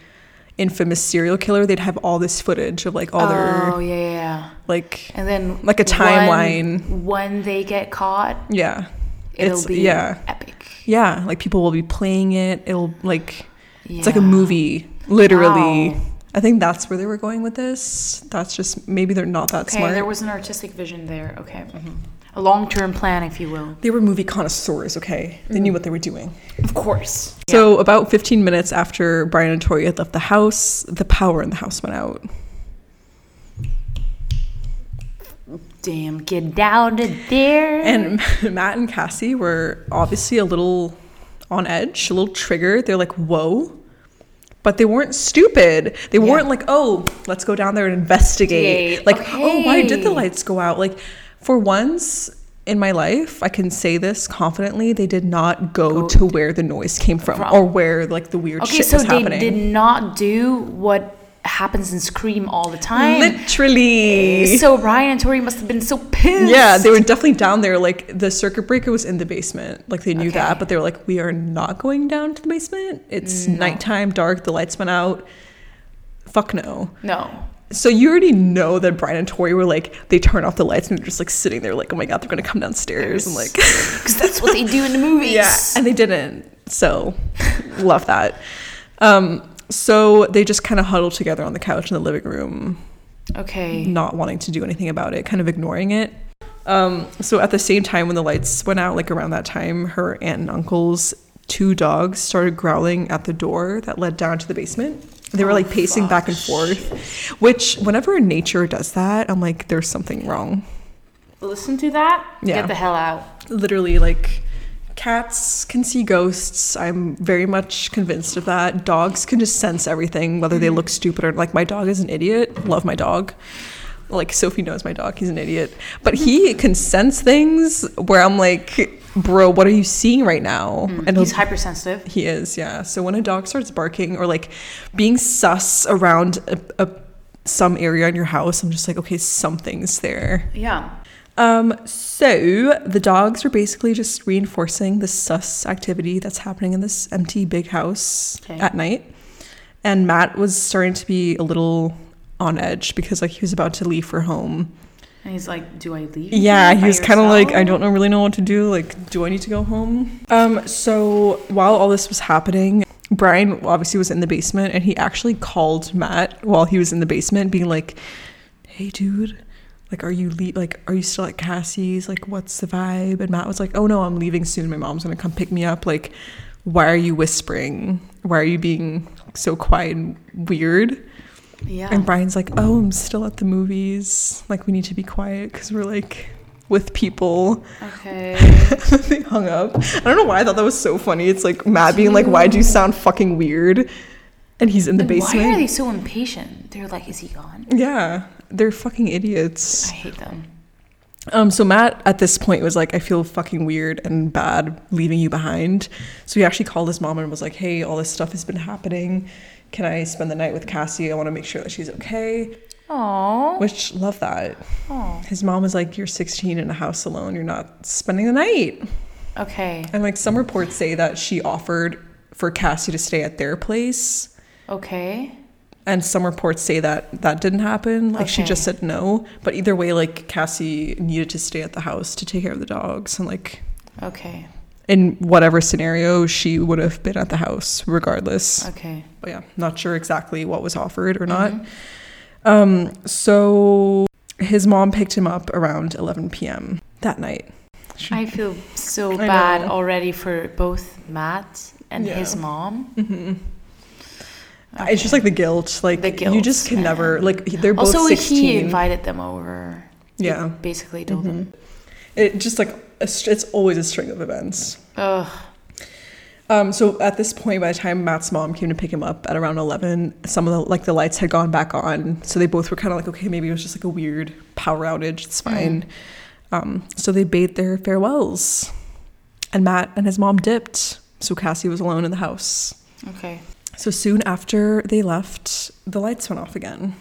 infamous serial killer, they'd have all this footage of like all Oh their yeah, yeah, yeah. like And then Like a timeline. When, they get caught, yeah, it'll It's- be yeah. epic. yeah. Like people will be playing it. It'll like it's like a movie, literally. Wow. I think that's where they were going with this. That's just maybe they're not that Okay, smart. there was an artistic vision there. Okay, a long-term plan, if you will. they were movie connoisseurs. Okay, they Mm. knew what they were doing. Of course. So about 15 minutes after Brian and Torey had left the house, the power in the house went out. Damn, get down to there. And Matt and Cassie were obviously a little on edge, a little triggered. They're like, whoa. But they weren't stupid. They weren't like, oh, let's go down there and investigate. Investigate. Like, oh, why did the lights go out? Like, for once in my life, I can say this confidently, they did not go, Go to where the noise came from, from. or where like the weird okay, shit so was they did not do what happens in Scream all the time. Literally. So Brian and Torey must have been so pissed. Yeah, they were definitely down there. Like the circuit breaker was in the basement. Like they knew Okay. that, but they were like, "We are not going down to the basement. It's nighttime, dark. The lights went out. Fuck no." No. So you already know that Brian and Torey were like, they turn off the lights and they're just like sitting there, like, "Oh my god, they're gonna come downstairs," and like, Because that's what they do in the movies. yeah, and they didn't. So love that. Um, so they just kind of huddled together on the couch in the living room, Okay. not wanting to do anything about it, kind of ignoring it. Um, so at the same time, when the lights went out, like around that time, her aunt and uncle's two dogs started growling at the door that led down to the basement. They were like pacing back and forth, which whenever nature does that, I'm like, there's something wrong. Listen to that. Yeah. Get the hell out. Literally, like cats can see ghosts. I'm very much convinced of that. Dogs can just sense everything, whether they mm. look stupid or like my dog is an idiot. Love my dog. Like Sophie knows my dog, he's an idiot. But he mm-hmm. can sense things where I'm like, bro, what are you seeing right now? Mm. And He's hypersensitive. he is, yeah. So when a dog starts barking or like being sus around a, a, some area in your house, I'm just like, okay, something's there. Yeah. Um, so the dogs were basically just reinforcing the sus activity that's happening in this empty big house Okay. at night. And Matt was starting to be a little on edge because like he was about to leave for home. And he's like, "Do I leave?" Yeah, he was kind of like, I don't know, really know what to do. Like, do I need to go home? Um, so while all this was happening, Brian obviously was in the basement, and he actually called Matt while he was in the basement, being like, "Hey, dude." Like, are you le- like, are you still at Cassie's? Like, what's the vibe? And Matt was like, "Oh no, I'm leaving soon. My mom's gonna come pick me up." Like, why are you whispering? Why are you being so quiet and weird? Yeah. And Brian's like, "Oh, I'm still at the movies. Like, we need to be quiet because we're like with people." okay. they hung up. I don't know why I thought that was so funny. It's like Matt being like, why do you sound fucking weird?" And he's in the Then basement. Why are they so impatient? They're like, "Is he gone?" Yeah, they're fucking idiots. I hate them. Um, so Matt at this point was like, "I feel fucking weird and bad leaving you behind." So he actually called his mom and was like, "Hey, all this stuff has been happening. Can I spend the night with Cassie? I want to make sure that she's okay." Oh. Which love that. Oh. His mom was like, You're 16 in a house alone. You're not spending the night. Okay. And like some reports say that she offered for Cassie to stay at their place. Okay. And some reports say that that didn't happen. Like she just said no. But either way, like Cassie needed to stay at the house to take care of the dogs. And like Okay. in whatever scenario, she would have been at the house regardless. Okay. But yeah, not sure exactly what was offered or not. Um, so his mom picked him up around 11 p.m. that night. She- I feel so I bad know. already for both Matt and Yeah. his mom. Mhm. It's just like the guilt. Like The you just can never like they're both Also, sixteen. he invited them over. He Yeah. Mm-hmm. basically told them. it just like a, it's always a string of events. Ugh. Um, so at this point, by the time Matt's mom came to pick him up at around eleven, some of the like the lights had gone back on. So they both were kind of like, okay, maybe it was just like a weird power outage. It's fine. Um, so they bade their farewells, and Matt and his mom dipped. So Cassie was alone in the house. Okay. So soon after they left, the lights went off again.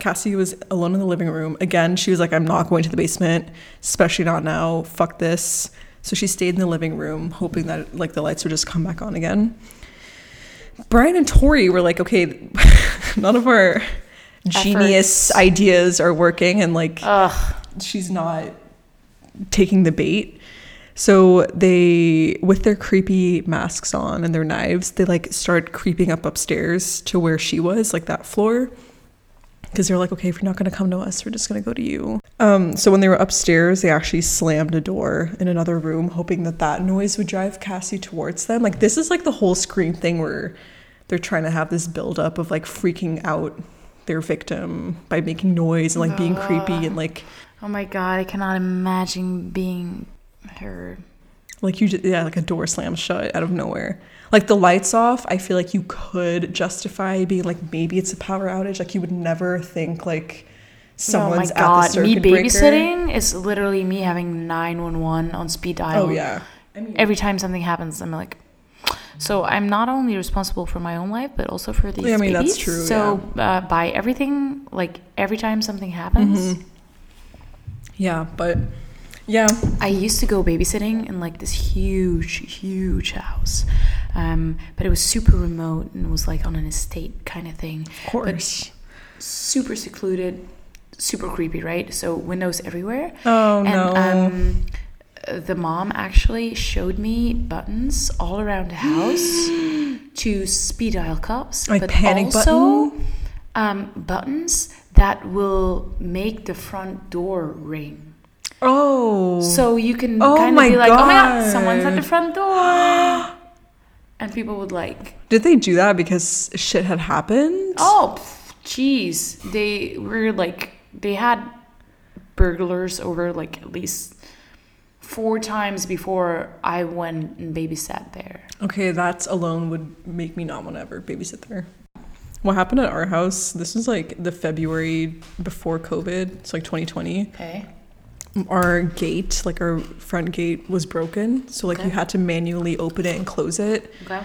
Cassie was alone in the living room. Again, she was like, I'm not going to the basement, especially not now. Fuck this. So she stayed in the living room, hoping that like the lights would just come back on again. Brian and Torey were like, okay, none of our genius Efforts. ideas are working, and like Ugh. she's not taking the bait. So they, with their creepy masks on and their knives, they like start creeping up upstairs to where she was, like that floor. Because they're like, okay, if you're not going to come to us, we're just going to go to you. Um, so when they were upstairs, they actually slammed a door in another room, hoping that that noise would drive Cassie towards them. Like, this is like the whole Scream thing where they're trying to have this buildup of like freaking out their victim by making noise and like being creepy and like Oh my god, I cannot imagine being her. Like you just yeah, like a door slams shut out of nowhere. Like the lights off, I feel like you could justify being like maybe it's a power outage. Like you would never think like someone's oh my god, at the me circuit breaker. babysitting is literally me having 911 on speed dial. Oh yeah. Every time something happens, I'm like, so I'm not only responsible for my own life, but also for these Yeah, I mean, that's babies. true, So uh, by everything, like every time something happens, Mm-hmm. Yeah, but yeah. I used to go babysitting in like this huge, huge house, um, but it was super remote and was like on an estate kind of thing. Of course. super secluded, super creepy, right? So windows everywhere. Oh and no. um, the mom actually showed me buttons all around the house to speed dial cops, Like but panic also um, buttons that will make the front door ring. Oh. So you can Oh kind of be like, "Oh my god, someone's at the front door," and people would like, did they do that because shit had happened? "Oh, jeez." They were like, they had burglars over like at least four times before I went and babysat there. Okay, that alone would make me not want to ever babysit there. What happened at our house? This was like the February before COVID. It's like 2020. Okay. Our gate, like our front gate, was broken. So like you had to manually open it and close it. Okay.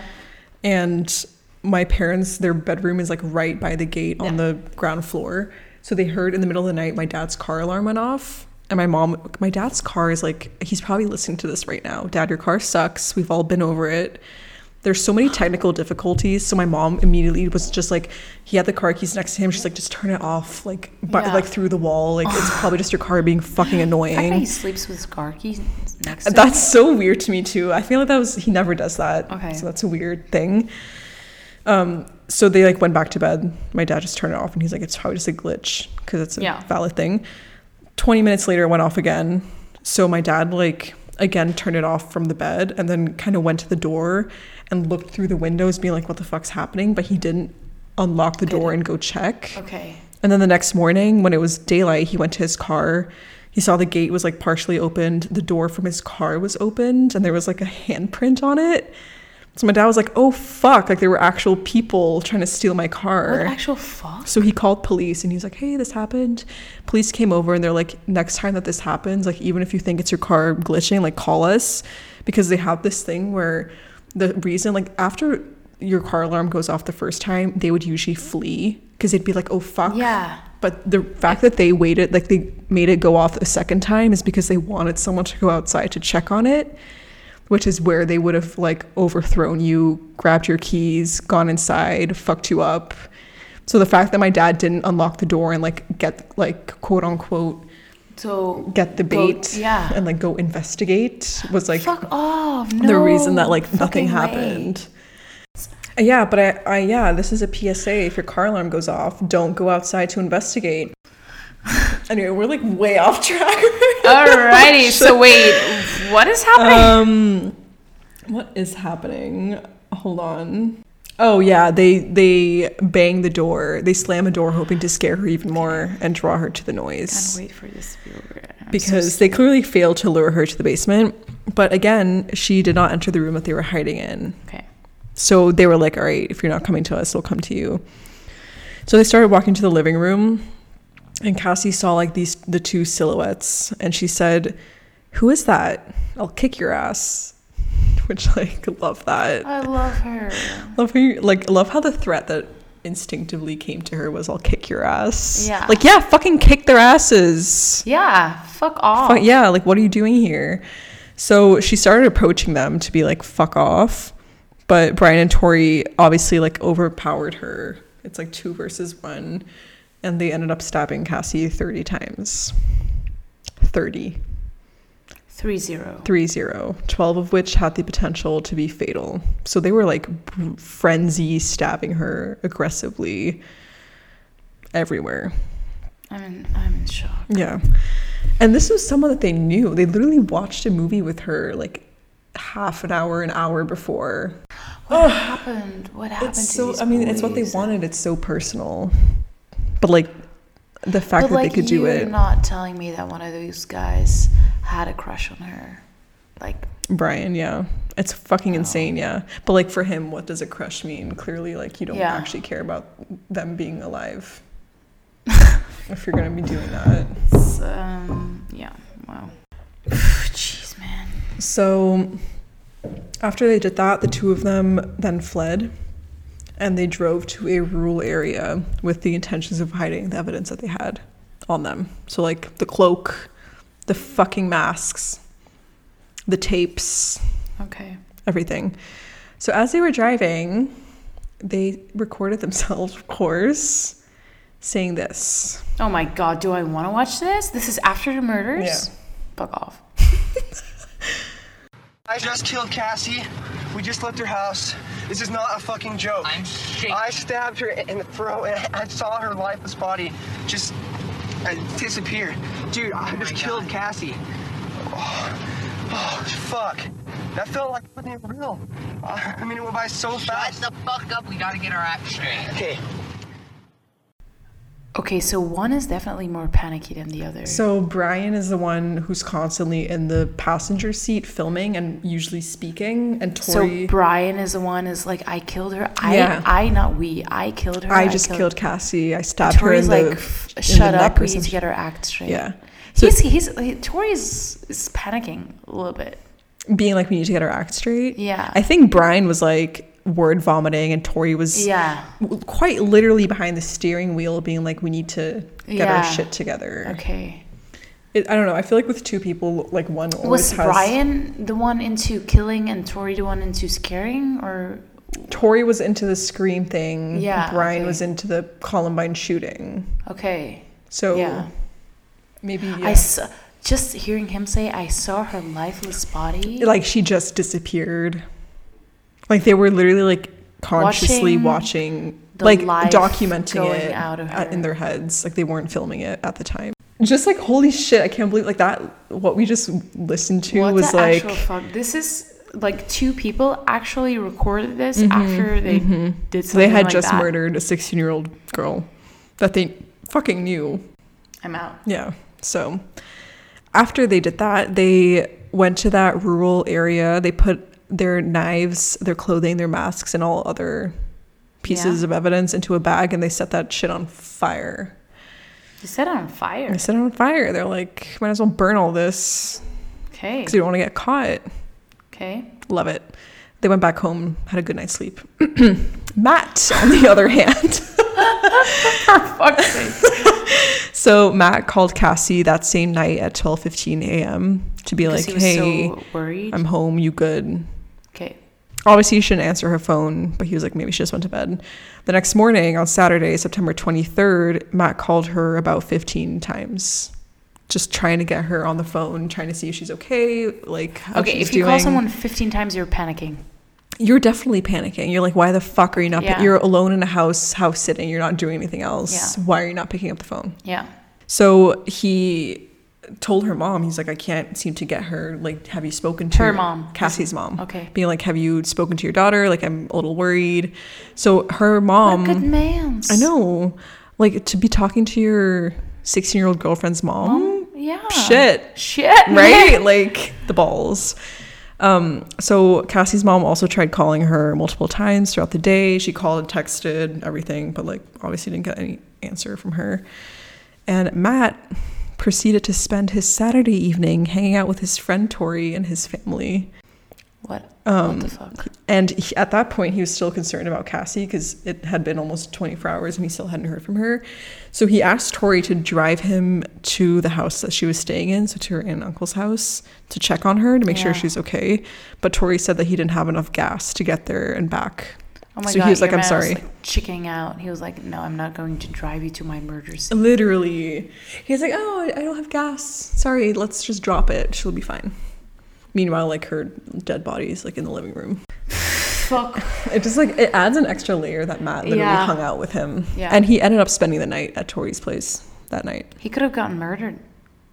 And my parents, their bedroom is like right by the gate on the ground floor. So they heard in the middle of the night my dad's car alarm went off. And my mom, my dad's car is like, he's probably listening to this right now. Dad, your car sucks. We've all been over it. There's so many technical difficulties. So my mom immediately was just like, he had the car keys next to him. She's like, just turn it off, like, but Yeah. like through the wall. Like it's probably just your car being fucking annoying. he sleeps with his car keys next to him. That's so weird to me too. I feel like that was he never does that. Okay. So that's a weird thing. Um so they like went back to bed. My dad just turned it off and he's like it's probably just a glitch because it's a Yeah. valid thing. 20 minutes later it went off again. So my dad like again turned it off from the bed and then kind of went to the door and looked through the windows being like what the fuck's happening, but he didn't unlock the door and go check. Okay. And then the next morning, when it was daylight, he went to his car. He saw the gate was like partially opened. The door from his car was opened, and there was like a handprint on it. So my dad was like, "Oh fuck!" Like there were actual people trying to steal my What car. actual fuck? So he called police, and he was like, "Hey, this happened." Police came over, and they're like, "Next time that this happens, like even if you think it's your car glitching, like call us," because they have this thing where the reason, like after your car alarm goes off the first time, they would usually flee because they'd be like, "Oh fuck." Yeah. But the fact that they waited, like they made it go off a second time, is because they wanted someone to go outside to check on it, which is where they would have like overthrown you, grabbed your keys, gone inside, fucked you up. So the fact that my dad didn't unlock the door and like get like quote unquote So get the go- bait yeah. and like go investigate was like fuck off. the reason that like nothing fucking way. happened. Yeah, but I, I yeah, this is a PSA. If your car alarm goes off, don't go outside to investigate. anyway, we're like way off track. Alrighty. so wait, what is happening? um, what is happening? Hold on. Oh yeah, they they bang the door. They slam a door, hoping to scare her even more and draw her to the Can't noise. wait for this to be over. I'm so Because they clearly failed to lure her to the basement. But again, she did not enter the room that they were hiding in. Okay. So they were like, "All right, if you're not coming to us, we'll come to you." So they started walking to the living room, and Cassie saw like these the two silhouettes, and she said, "Who is that? I'll kick your ass." Which like love that. I love her. Love how you, like love how the threat that instinctively came to her was I'll kick your ass. Yeah. Like yeah, fucking kick their asses. Yeah, fuck off. Fu- yeah, like what are you doing here? So she started approaching them to be like fuck off. But Brian and Torey obviously like overpowered her. It's like 2 versus 1 and they ended up stabbing Cassie 30 times. 30. Three zero. 3 0, 12 of which had the potential to be fatal. So they were like frenzy stabbing her aggressively everywhere. I'm in. I'm in shock. Yeah. And this was someone that they knew. They literally watched a movie with her like half an hour, an hour before. What ah, happened? What happened It's to so, I mean, it's what they wanted. It's so personal. But like the fact But that like they could do it. you're not telling me that one of those guys had a crush on her. Like Brian, yeah. It's fucking insane, yeah. But like for him, what does a crush mean? Clearly, like you don't Yeah. actually care about them being alive. if you're gonna be doing that. it's, um yeah. Wow. Jeez, man. So after they did that, the two of them then fled and they drove to a rural area with the intentions of hiding the evidence that they had on them. So, like the cloak, the fucking masks, the tapes, Okay. everything. So, as they were driving, they recorded themselves, of course, saying this. Oh my god, do I want to watch this? This is after the murders? Yeah. Fuck off. I just killed Cassie. We just left her house. This is not a fucking joke. I'm shaking. I stabbed her in the throat and I saw her lifeless body just uh, disappear. Dude, I just my killed God. Cassie. Oh, oh, fuck. That felt like something real. Uh, I mean, it went by so Shut fast. the fuck up. We gotta get our act straight. Okay, Okay, so one is definitely more panicky than the other. So, Brian is the one who's constantly in the passenger seat filming and usually speaking, and Torey. So Brian is the one is like I killed her. I Yeah. I not we. I killed her. I just killed, Cassie. I stabbed Torey's her in like the, "F- in shut neck up. We need to get our act straight. Yeah. So he's he's he, Torey's is panicking a little bit. being like, we need to get our act straight. Yeah. I think Brian was like word vomiting, and Torey was Yeah. quite literally behind the steering wheel, being like, we need to get our shit together. Okay. It, I don't know. I feel like with two people, like one Was has. Brian the one into killing and Torey the one into scaring, or Torey was into the scream thing. Yeah, Brian okay. was into the Columbine shooting. okay? So Yeah. maybe I saw, just hearing him say, "I saw her lifeless body." like she just disappeared. Like they were literally like consciously Watching watching, like documenting it out of at- in their heads. Like they weren't filming it at the time. Just like holy shit, I can't believe like that. What we just listened to what was the like fuck? This is like two people actually recorded this Mm-hmm, after they did something. they had like just that. murdered a 16 year old girl that they fucking knew. I'm out. Yeah. So after they did that, they went to that rural area. They put their knives, their clothing, their masks, and all other pieces Yeah. of evidence into a bag and they set that shit on fire. You set it on fire. They set it on fire. They're like, might as well burn all this Okay. because you don't want to get caught. Okay. Love it. They went back home, had a good night's sleep. Matt, on the other hand, Fuck's sake. so Matt called Cassie that same night at 12:15 a.m. to be like, "Hey, so. I'm home. You good?" Okay. Obviously, he shouldn't answer her phone, but he was like, maybe she just went to bed. The next morning, on Saturday, September 23rd, Matt called her about 15 times, just trying to get her on the phone, trying to see if she's okay, like how Okay. If you doing. call someone 15 times, you're panicking. you're definitely panicking. You're like, why the fuck are you not? Yeah. You're alone in a house, house sitting. You're not doing anything else. Yeah. Why are you not picking up the phone? Yeah. So he told her mom, he's like, I can't seem to get her. Like, have you spoken to Her mom. Cassie's mom? Okay. Being like, have you spoken to your daughter? Like, I'm a little worried. So her mom, What good man. I know, like to be talking to your 16 year old girlfriend's mom, Yeah. shit, Shit. right? like the balls. Um, so Cassie's mom also tried calling her multiple times throughout the day. She called and texted everything, but like obviously didn't get any answer from her. And Matt proceeded to spend his Saturday evening hanging out with his friend Torey and his family. What? Um, what the fuck? And he, at that point, he was still concerned about Cassie because it had been almost 24 hours and he still hadn't heard from her. So he asked Torey to drive him to the house that she was staying in, so to her aunt and uncle's house, to check on her to make sure she's okay. But Torey said that he didn't have enough gas to get there and back. Oh my so god. he was like, "I'm sorry." like, chickening out. He was like, "No, I'm not going to drive you to my murder scene." Literally. He's like, oh, I don't have gas. Sorry, let's just drop it. She'll be fine. Meanwhile, like her dead body's like in the living room. Fuck. It just like it adds an extra layer that Matt literally Yeah. hung out with him. Yeah. And he ended up spending the night at Torey's place that night. He could have gotten murdered,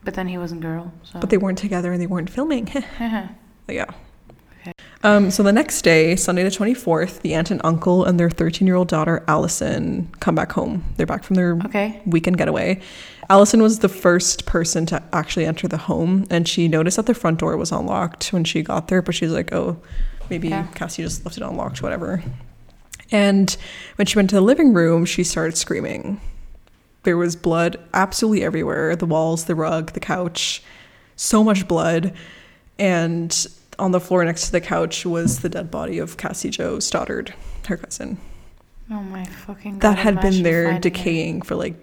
but then he wasn't girl. So. But they weren't together and they weren't filming. yeah. Um, so the next day, Sunday the 24th, the aunt and uncle and their 13 year old daughter, Allison, come back home. They're back from their okay. weekend getaway. Allison was the first person to actually enter the home, and she noticed that the front door was unlocked when she got there, but she's like, oh, maybe Yeah. Cassie just left it unlocked, whatever. And when she went to the living room, she started screaming. There was blood absolutely everywhere the walls, the rug, the couch, so much blood. And on the floor next to the couch was the dead body of Cassie Jo Stoddart, her cousin. Oh my fucking god. That had been there decaying for like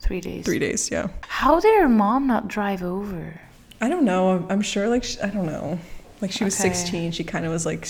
Three days. three days, yeah. How did her mom not drive over? I don't know. I'm- sure, like, I don't know. Like, she was Okay. 16. She kind of was, like,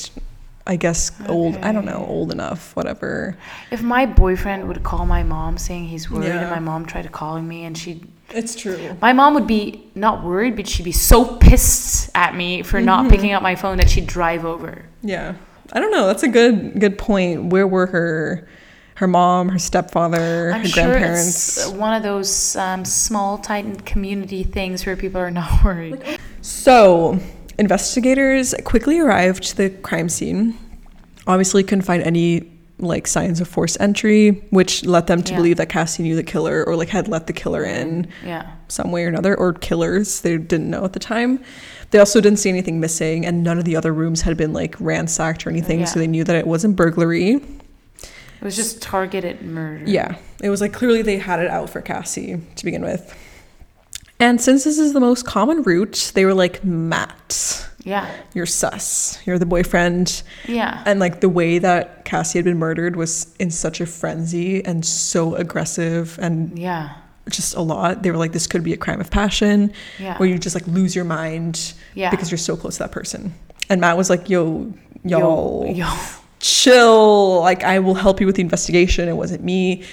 I guess, old. I don't know, old enough, whatever. If my boyfriend would call my mom saying he's worried, Yeah. and my mom tried calling me, and she, It's true. my mom would be not worried, but she'd be so pissed at me for not Mm-hmm. picking up my phone that she'd drive over. Yeah. I don't know. That's a good good point. Where were her her mom, her stepfather, I'm her sure grandparents? it's one of those um, small, tight community things where people are not worried. So, investigators quickly arrived to the crime scene. Obviously, couldn't find any like signs of forced entry, which led them to Yeah. believe that Cassie knew the killer or like had let the killer in. Yeah. some way or another, or killers. They didn't know at the time. They also didn't see anything missing, and none of the other rooms had been like ransacked or anything, so they knew that it wasn't burglary. It was just targeted murder. Yeah, it was like clearly they had it out for Cassie to begin with. And since this is the most common route, they were like, Matt, Yeah. you're sus. You're the boyfriend. Yeah. And like the way that Cassie had been murdered was in such a frenzy and so aggressive and Yeah. just a lot. They were like, this could be a crime of passion. Yeah. where you just like lose your mind Yeah. because you're so close to that person. And Matt was like, "Yo, y'all, Yo. Yo. chill. Like, I will help you with the investigation. It wasn't me."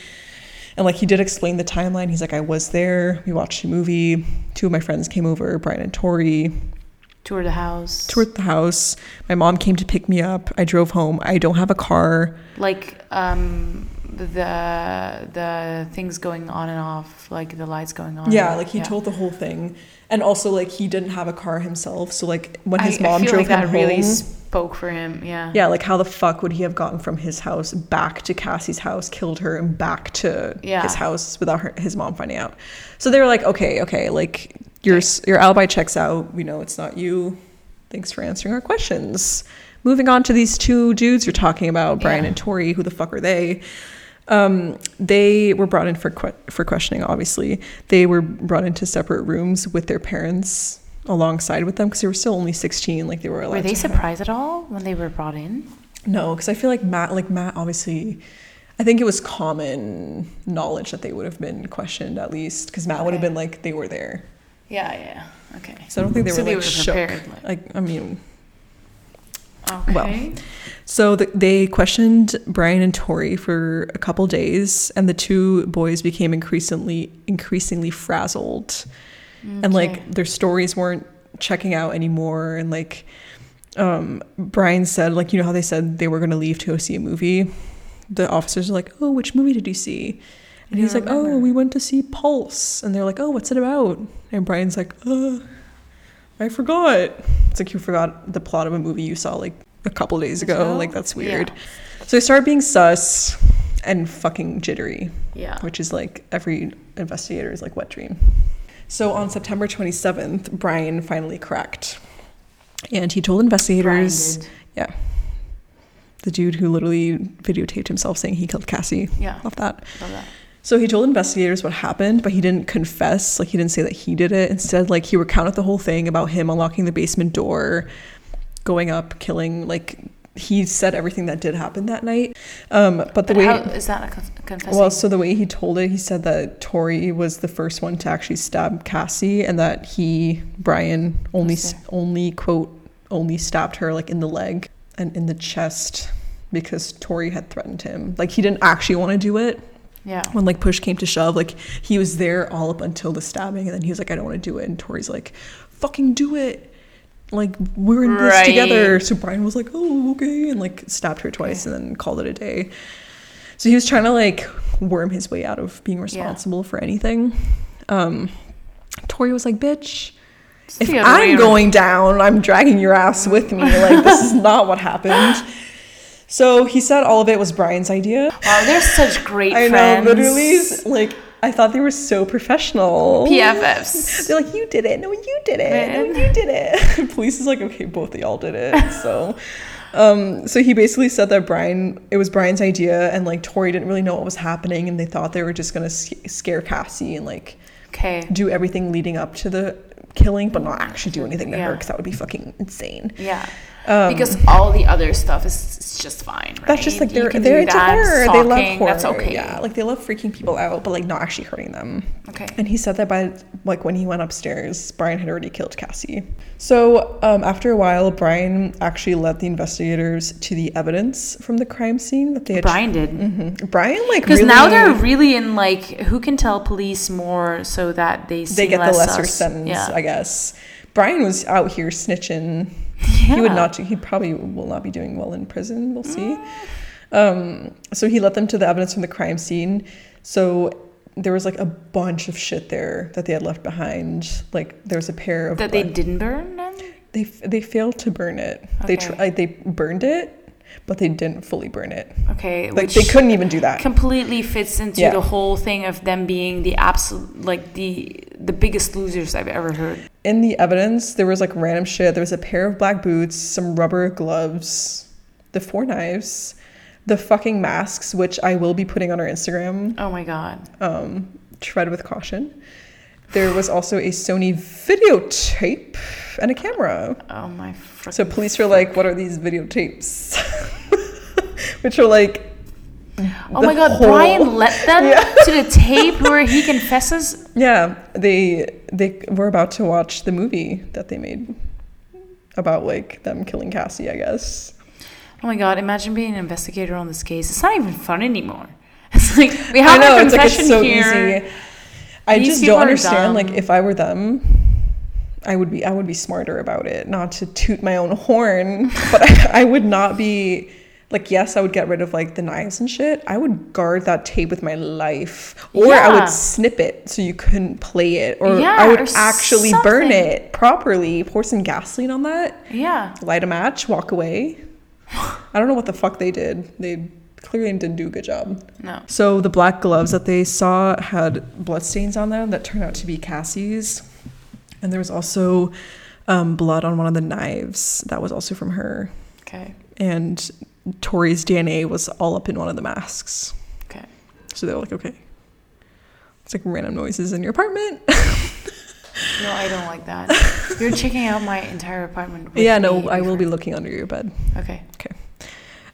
And like he did explain the timeline. He's like, "I was there. We watched a movie. Two of my friends came over, Brian and Torey, Tour the house. toured the house. My mom came to pick me up. I drove home. I don't have a car. like um the the things going on and off, like the lights going on. Yeah, like he Yeah. told the whole thing." And also, like he didn't have a car himself, so like when his I, mom I feel drove like that him really spoke for him. Yeah. Yeah, like how the fuck would he have gotten from his house back to Cassie's house, killed her, and back to Yeah. his house without her, his mom finding out? So they were like, okay, okay, like your your alibi checks out. We know it's not you. Thanks for answering our questions. Moving on to these two dudes you're talking about, Brian Yeah. and Torey. Who the fuck are they? Um, they were brought in for que- for questioning. Obviously, they were brought into separate rooms with their parents alongside with them because they were still only 16. Like they were. Were they surprised at all when they were brought in? no, because I feel like Matt, like Matt, obviously, I think it was common knowledge that they would have been questioned at least, because Matt would have been like they were there. Yeah, yeah. Okay. So I don't think they So were they like were shook. prepared, like- Like I mean, Okay. Well, so the, they questioned Brian and Torey for a couple days, and the two boys became increasingly increasingly frazzled, and like their stories weren't checking out anymore. And like um, Brian said, like you know how they said they were going to leave to go see a movie. The officers are like, "Oh, which movie did you see?" And he's like, remember. "Oh, we went to see Pulse," and they're like, "Oh, what's it about?" And Brian's like, "Uh, I forgot." It's like you forgot the plot of a movie you saw like a couple days ago. Like that's Yeah. weird. So they start being sus and fucking jittery, Yeah. which is like every investigator's like wet dream. So on September 27th, Brian finally cracked. And he told investigators, yeah, the dude who literally videotaped himself saying he killed Cassie. Yeah. Love that. Love that. So he told investigators what happened, but he didn't confess. Like he didn't say that he did it. Instead, like he recounted the whole thing about him unlocking the basement door, going up, killing. Like he said everything that did happen that night. Um, but the But way how is that a con- confessing? well, so the way he told it, he said that Torey was the first one to actually stab Cassie, and that he, Brian, only only quote only stabbed her like in the leg and in the chest because Torey had threatened him. Like he didn't actually want to do it. Yeah. When like push came to shove, like he was there all up until the stabbing, and then he was like, "I don't want to do it," and Torey's like, "Fucking do it." Like we're in this Right. together. So Brian was like, "Oh, okay," and like stabbed her twice, and then called it a day. So he was trying to like worm his way out of being responsible for anything. Um, Torey was like, "Bitch, It's if the other way I'm going down, I'm dragging your ass with me. Like this is not what happened." So he said all of it was Brian's idea. Wow, they're such great I friends. know, literally, like I thought they were so professional. PFFs. They're like, you did it. No, you did it. No, you did it. Police is like, okay, both of y'all did it. So, um, so he basically said that Brian, it was Brian's idea, and like Torey didn't really know what was happening, and they thought they were just gonna scare Cassie and like Okay. do everything leading up to the killing, but not actually do anything to her because that would be fucking insane. Yeah. Um, because all the other stuff is, is just fine, right? That's just like they're they're into that, horror. They love stalking, horror. That's okay. Yeah, like they love freaking people out, but like not actually hurting them. Okay. And he said that by like when he went upstairs, Brian had already killed Cassie. So um, after a while, Brian actually led the investigators to the evidence from the crime scene that they had. Brian did. Mhm. Brian like Because really, now they're really in like who can tell police more so that they they get the lesser sus. sentence, Yeah. I guess. Brian was out here snitching. He would not. do- He probably will not be doing well in prison. We'll see. Mm. Um, so he led them to the evidence from the crime scene. So there was like a bunch of shit there that they had left behind. Like there was a pair of That they didn't burn then? they they failed to burn it. They Okay. tr- they burned it, but they didn't fully burn it. Okay. Like they couldn't even do that. completely fits into Yeah. the whole thing of them being the absolute like the the biggest losers I've ever heard. In the evidence, there was like random shit. There was a pair of black boots, some rubber gloves, the four knives, the fucking masks, which I will be putting on our Instagram. Oh my god. Um, tread with caution. There was also a Sony videotape and a camera. Oh my. So police were like, "What are these videotapes?" Which are like, Oh my god, whole- Brian let them Yeah. to the tape where he confesses. yeah, they they were about to watch the movie that they made about like them killing Cassie, I guess. Oh my god, imagine being an investigator on this case. It's not even fun anymore. It's like we I have know a it's like confession it's so here. easy. I These just don't understand. Like if I were them, I would be I would be smarter about it. Not to toot my own horn, but I, I would not be like yes, I would get rid of like the knives and shit. I would guard that tape with my life, or I would snip it so you couldn't play it, or Yeah, I would or actually burn it properly. Pour some gasoline on that, Yeah. light a match, walk away. I don't know what the fuck they did. They clearly didn't do a good job. No. So the black gloves that they saw had bloodstains on them that turned out to be Cassie's, and there was also um, blood on one of the knives that was also from her. Okay. And Tori's DNA was all up in one of the masks. Okay. So they were like, okay, it's like random noises in your apartment. No, I don't like that. You're checking out my entire apartment. yeah, no, I will be looking under your bed. Okay. Okay.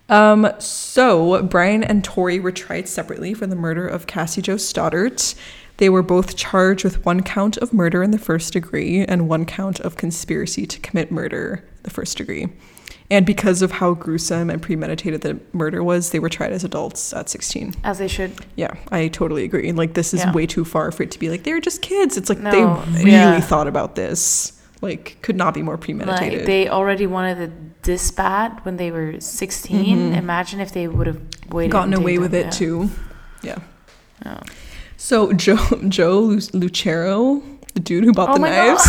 Um, so Brian and Torey were tried separately for the murder of Cassie Jo Stoddart. They were both charged with one count of murder in the first degree and one count of conspiracy to commit murder in the first degree. And because of how gruesome and premeditated the murder was, they were tried as adults at 16. As they should. Yeah, I totally agree. Like this is Yeah. way too far for it to be like they were just kids. It's like No, they really yeah. thought about this. Like could not be more premeditated. Like they already wanted it this bad when they were 16. Mhm. Imagine if they would have waited. gotten away with it yeah. too. Yeah. Oh. So Joe Joe Lucero, the dude who bought Oh the knives,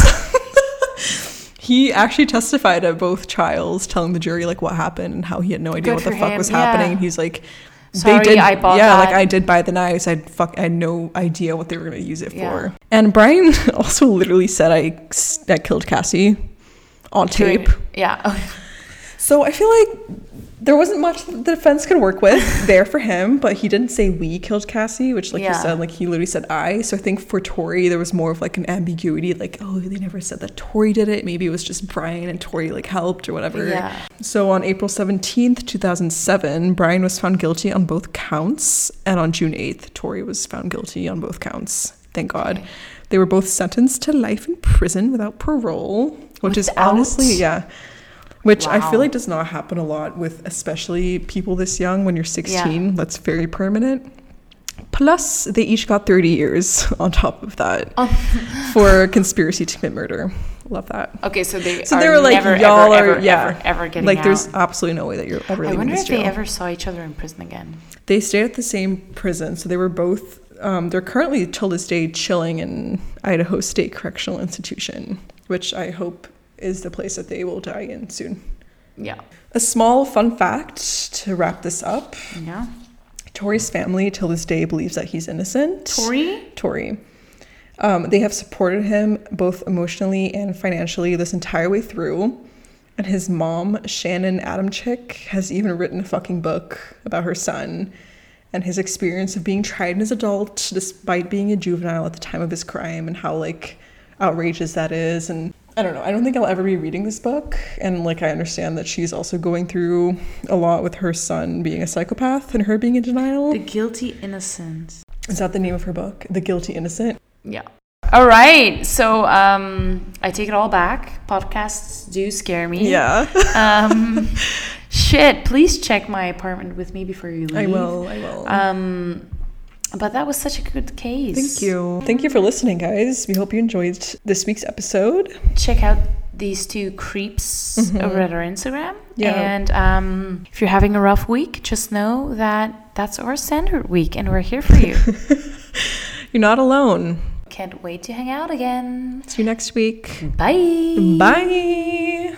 he actually testified at both trials, telling the jury like what happened and how he had no idea Good what the fuck him, was yeah. happening. And he's like, Sorry, I bought yeah, like. I did buy the knives. I fuck, I had no idea what they were gonna use it Yeah. for. And Brian also literally said I I killed Cassie on tape. Yeah. So I feel like there wasn't much the defense could work with there for him, but he didn't say we killed Cassie, which like Yeah. you said, like he literally said I. So I think for Torey there was more of like an ambiguity, like, oh, they never said that Torey did it. Maybe it was just Brian and Torey like helped or whatever. Yeah. So on April 17th, 2007, Brian was found guilty on both counts. And on June 8th, Torey was found guilty on both counts. Thank God. Okay. They were both sentenced to life in prison without parole, which is honestly, yeah. Which I feel like does not happen a lot with especially people this young when you're 16. That's very permanent. Plus, they each got 30 years on top of that Oh. for conspiracy to commit murder. Love that. Okay, so they So they were like, never, y'all ever, are, ever, yeah, ever, ever getting like out. there's absolutely no way that you're ever I wonder if they ever saw each other in prison again. They stayed at the same prison, so they were both. Um, they're currently till this day chilling in Idaho State Correctional Institution, which I hope is the place that they will die in soon. Yeah. A small fun fact to wrap this up: Yeah. Torey's family till this day believes that he's innocent. Torey? Torey. Um, they have supported him both emotionally and financially this entire way through. And his mom, Shannon Adamcik, has even written a fucking book about her son and his experience of being tried as an adult despite being a juvenile at the time of his crime and how like outrageous that is. And I don't know, I don't think I'll ever be reading this book. And like I understand that she's also going through a lot with her son being a psychopath and her being in denial. The guilty innocent. Is that the name of her book? The Guilty Innocent? Yeah. All right. So um, I take it all back. Podcasts do scare me. Yeah. Um, shit. Please check my apartment with me before you leave. I will. I will. Um, but that was such a good case. Thank you. Thank you for listening, guys. We hope you enjoyed this week's episode. Check out these two creeps over at our Instagram. Mm-hmm. Yeah. And um, if you're having a rough week, just know that that's our standard week, and we're here for you. You're not alone. Can't wait to hang out again. See you next week. Bye. Bye.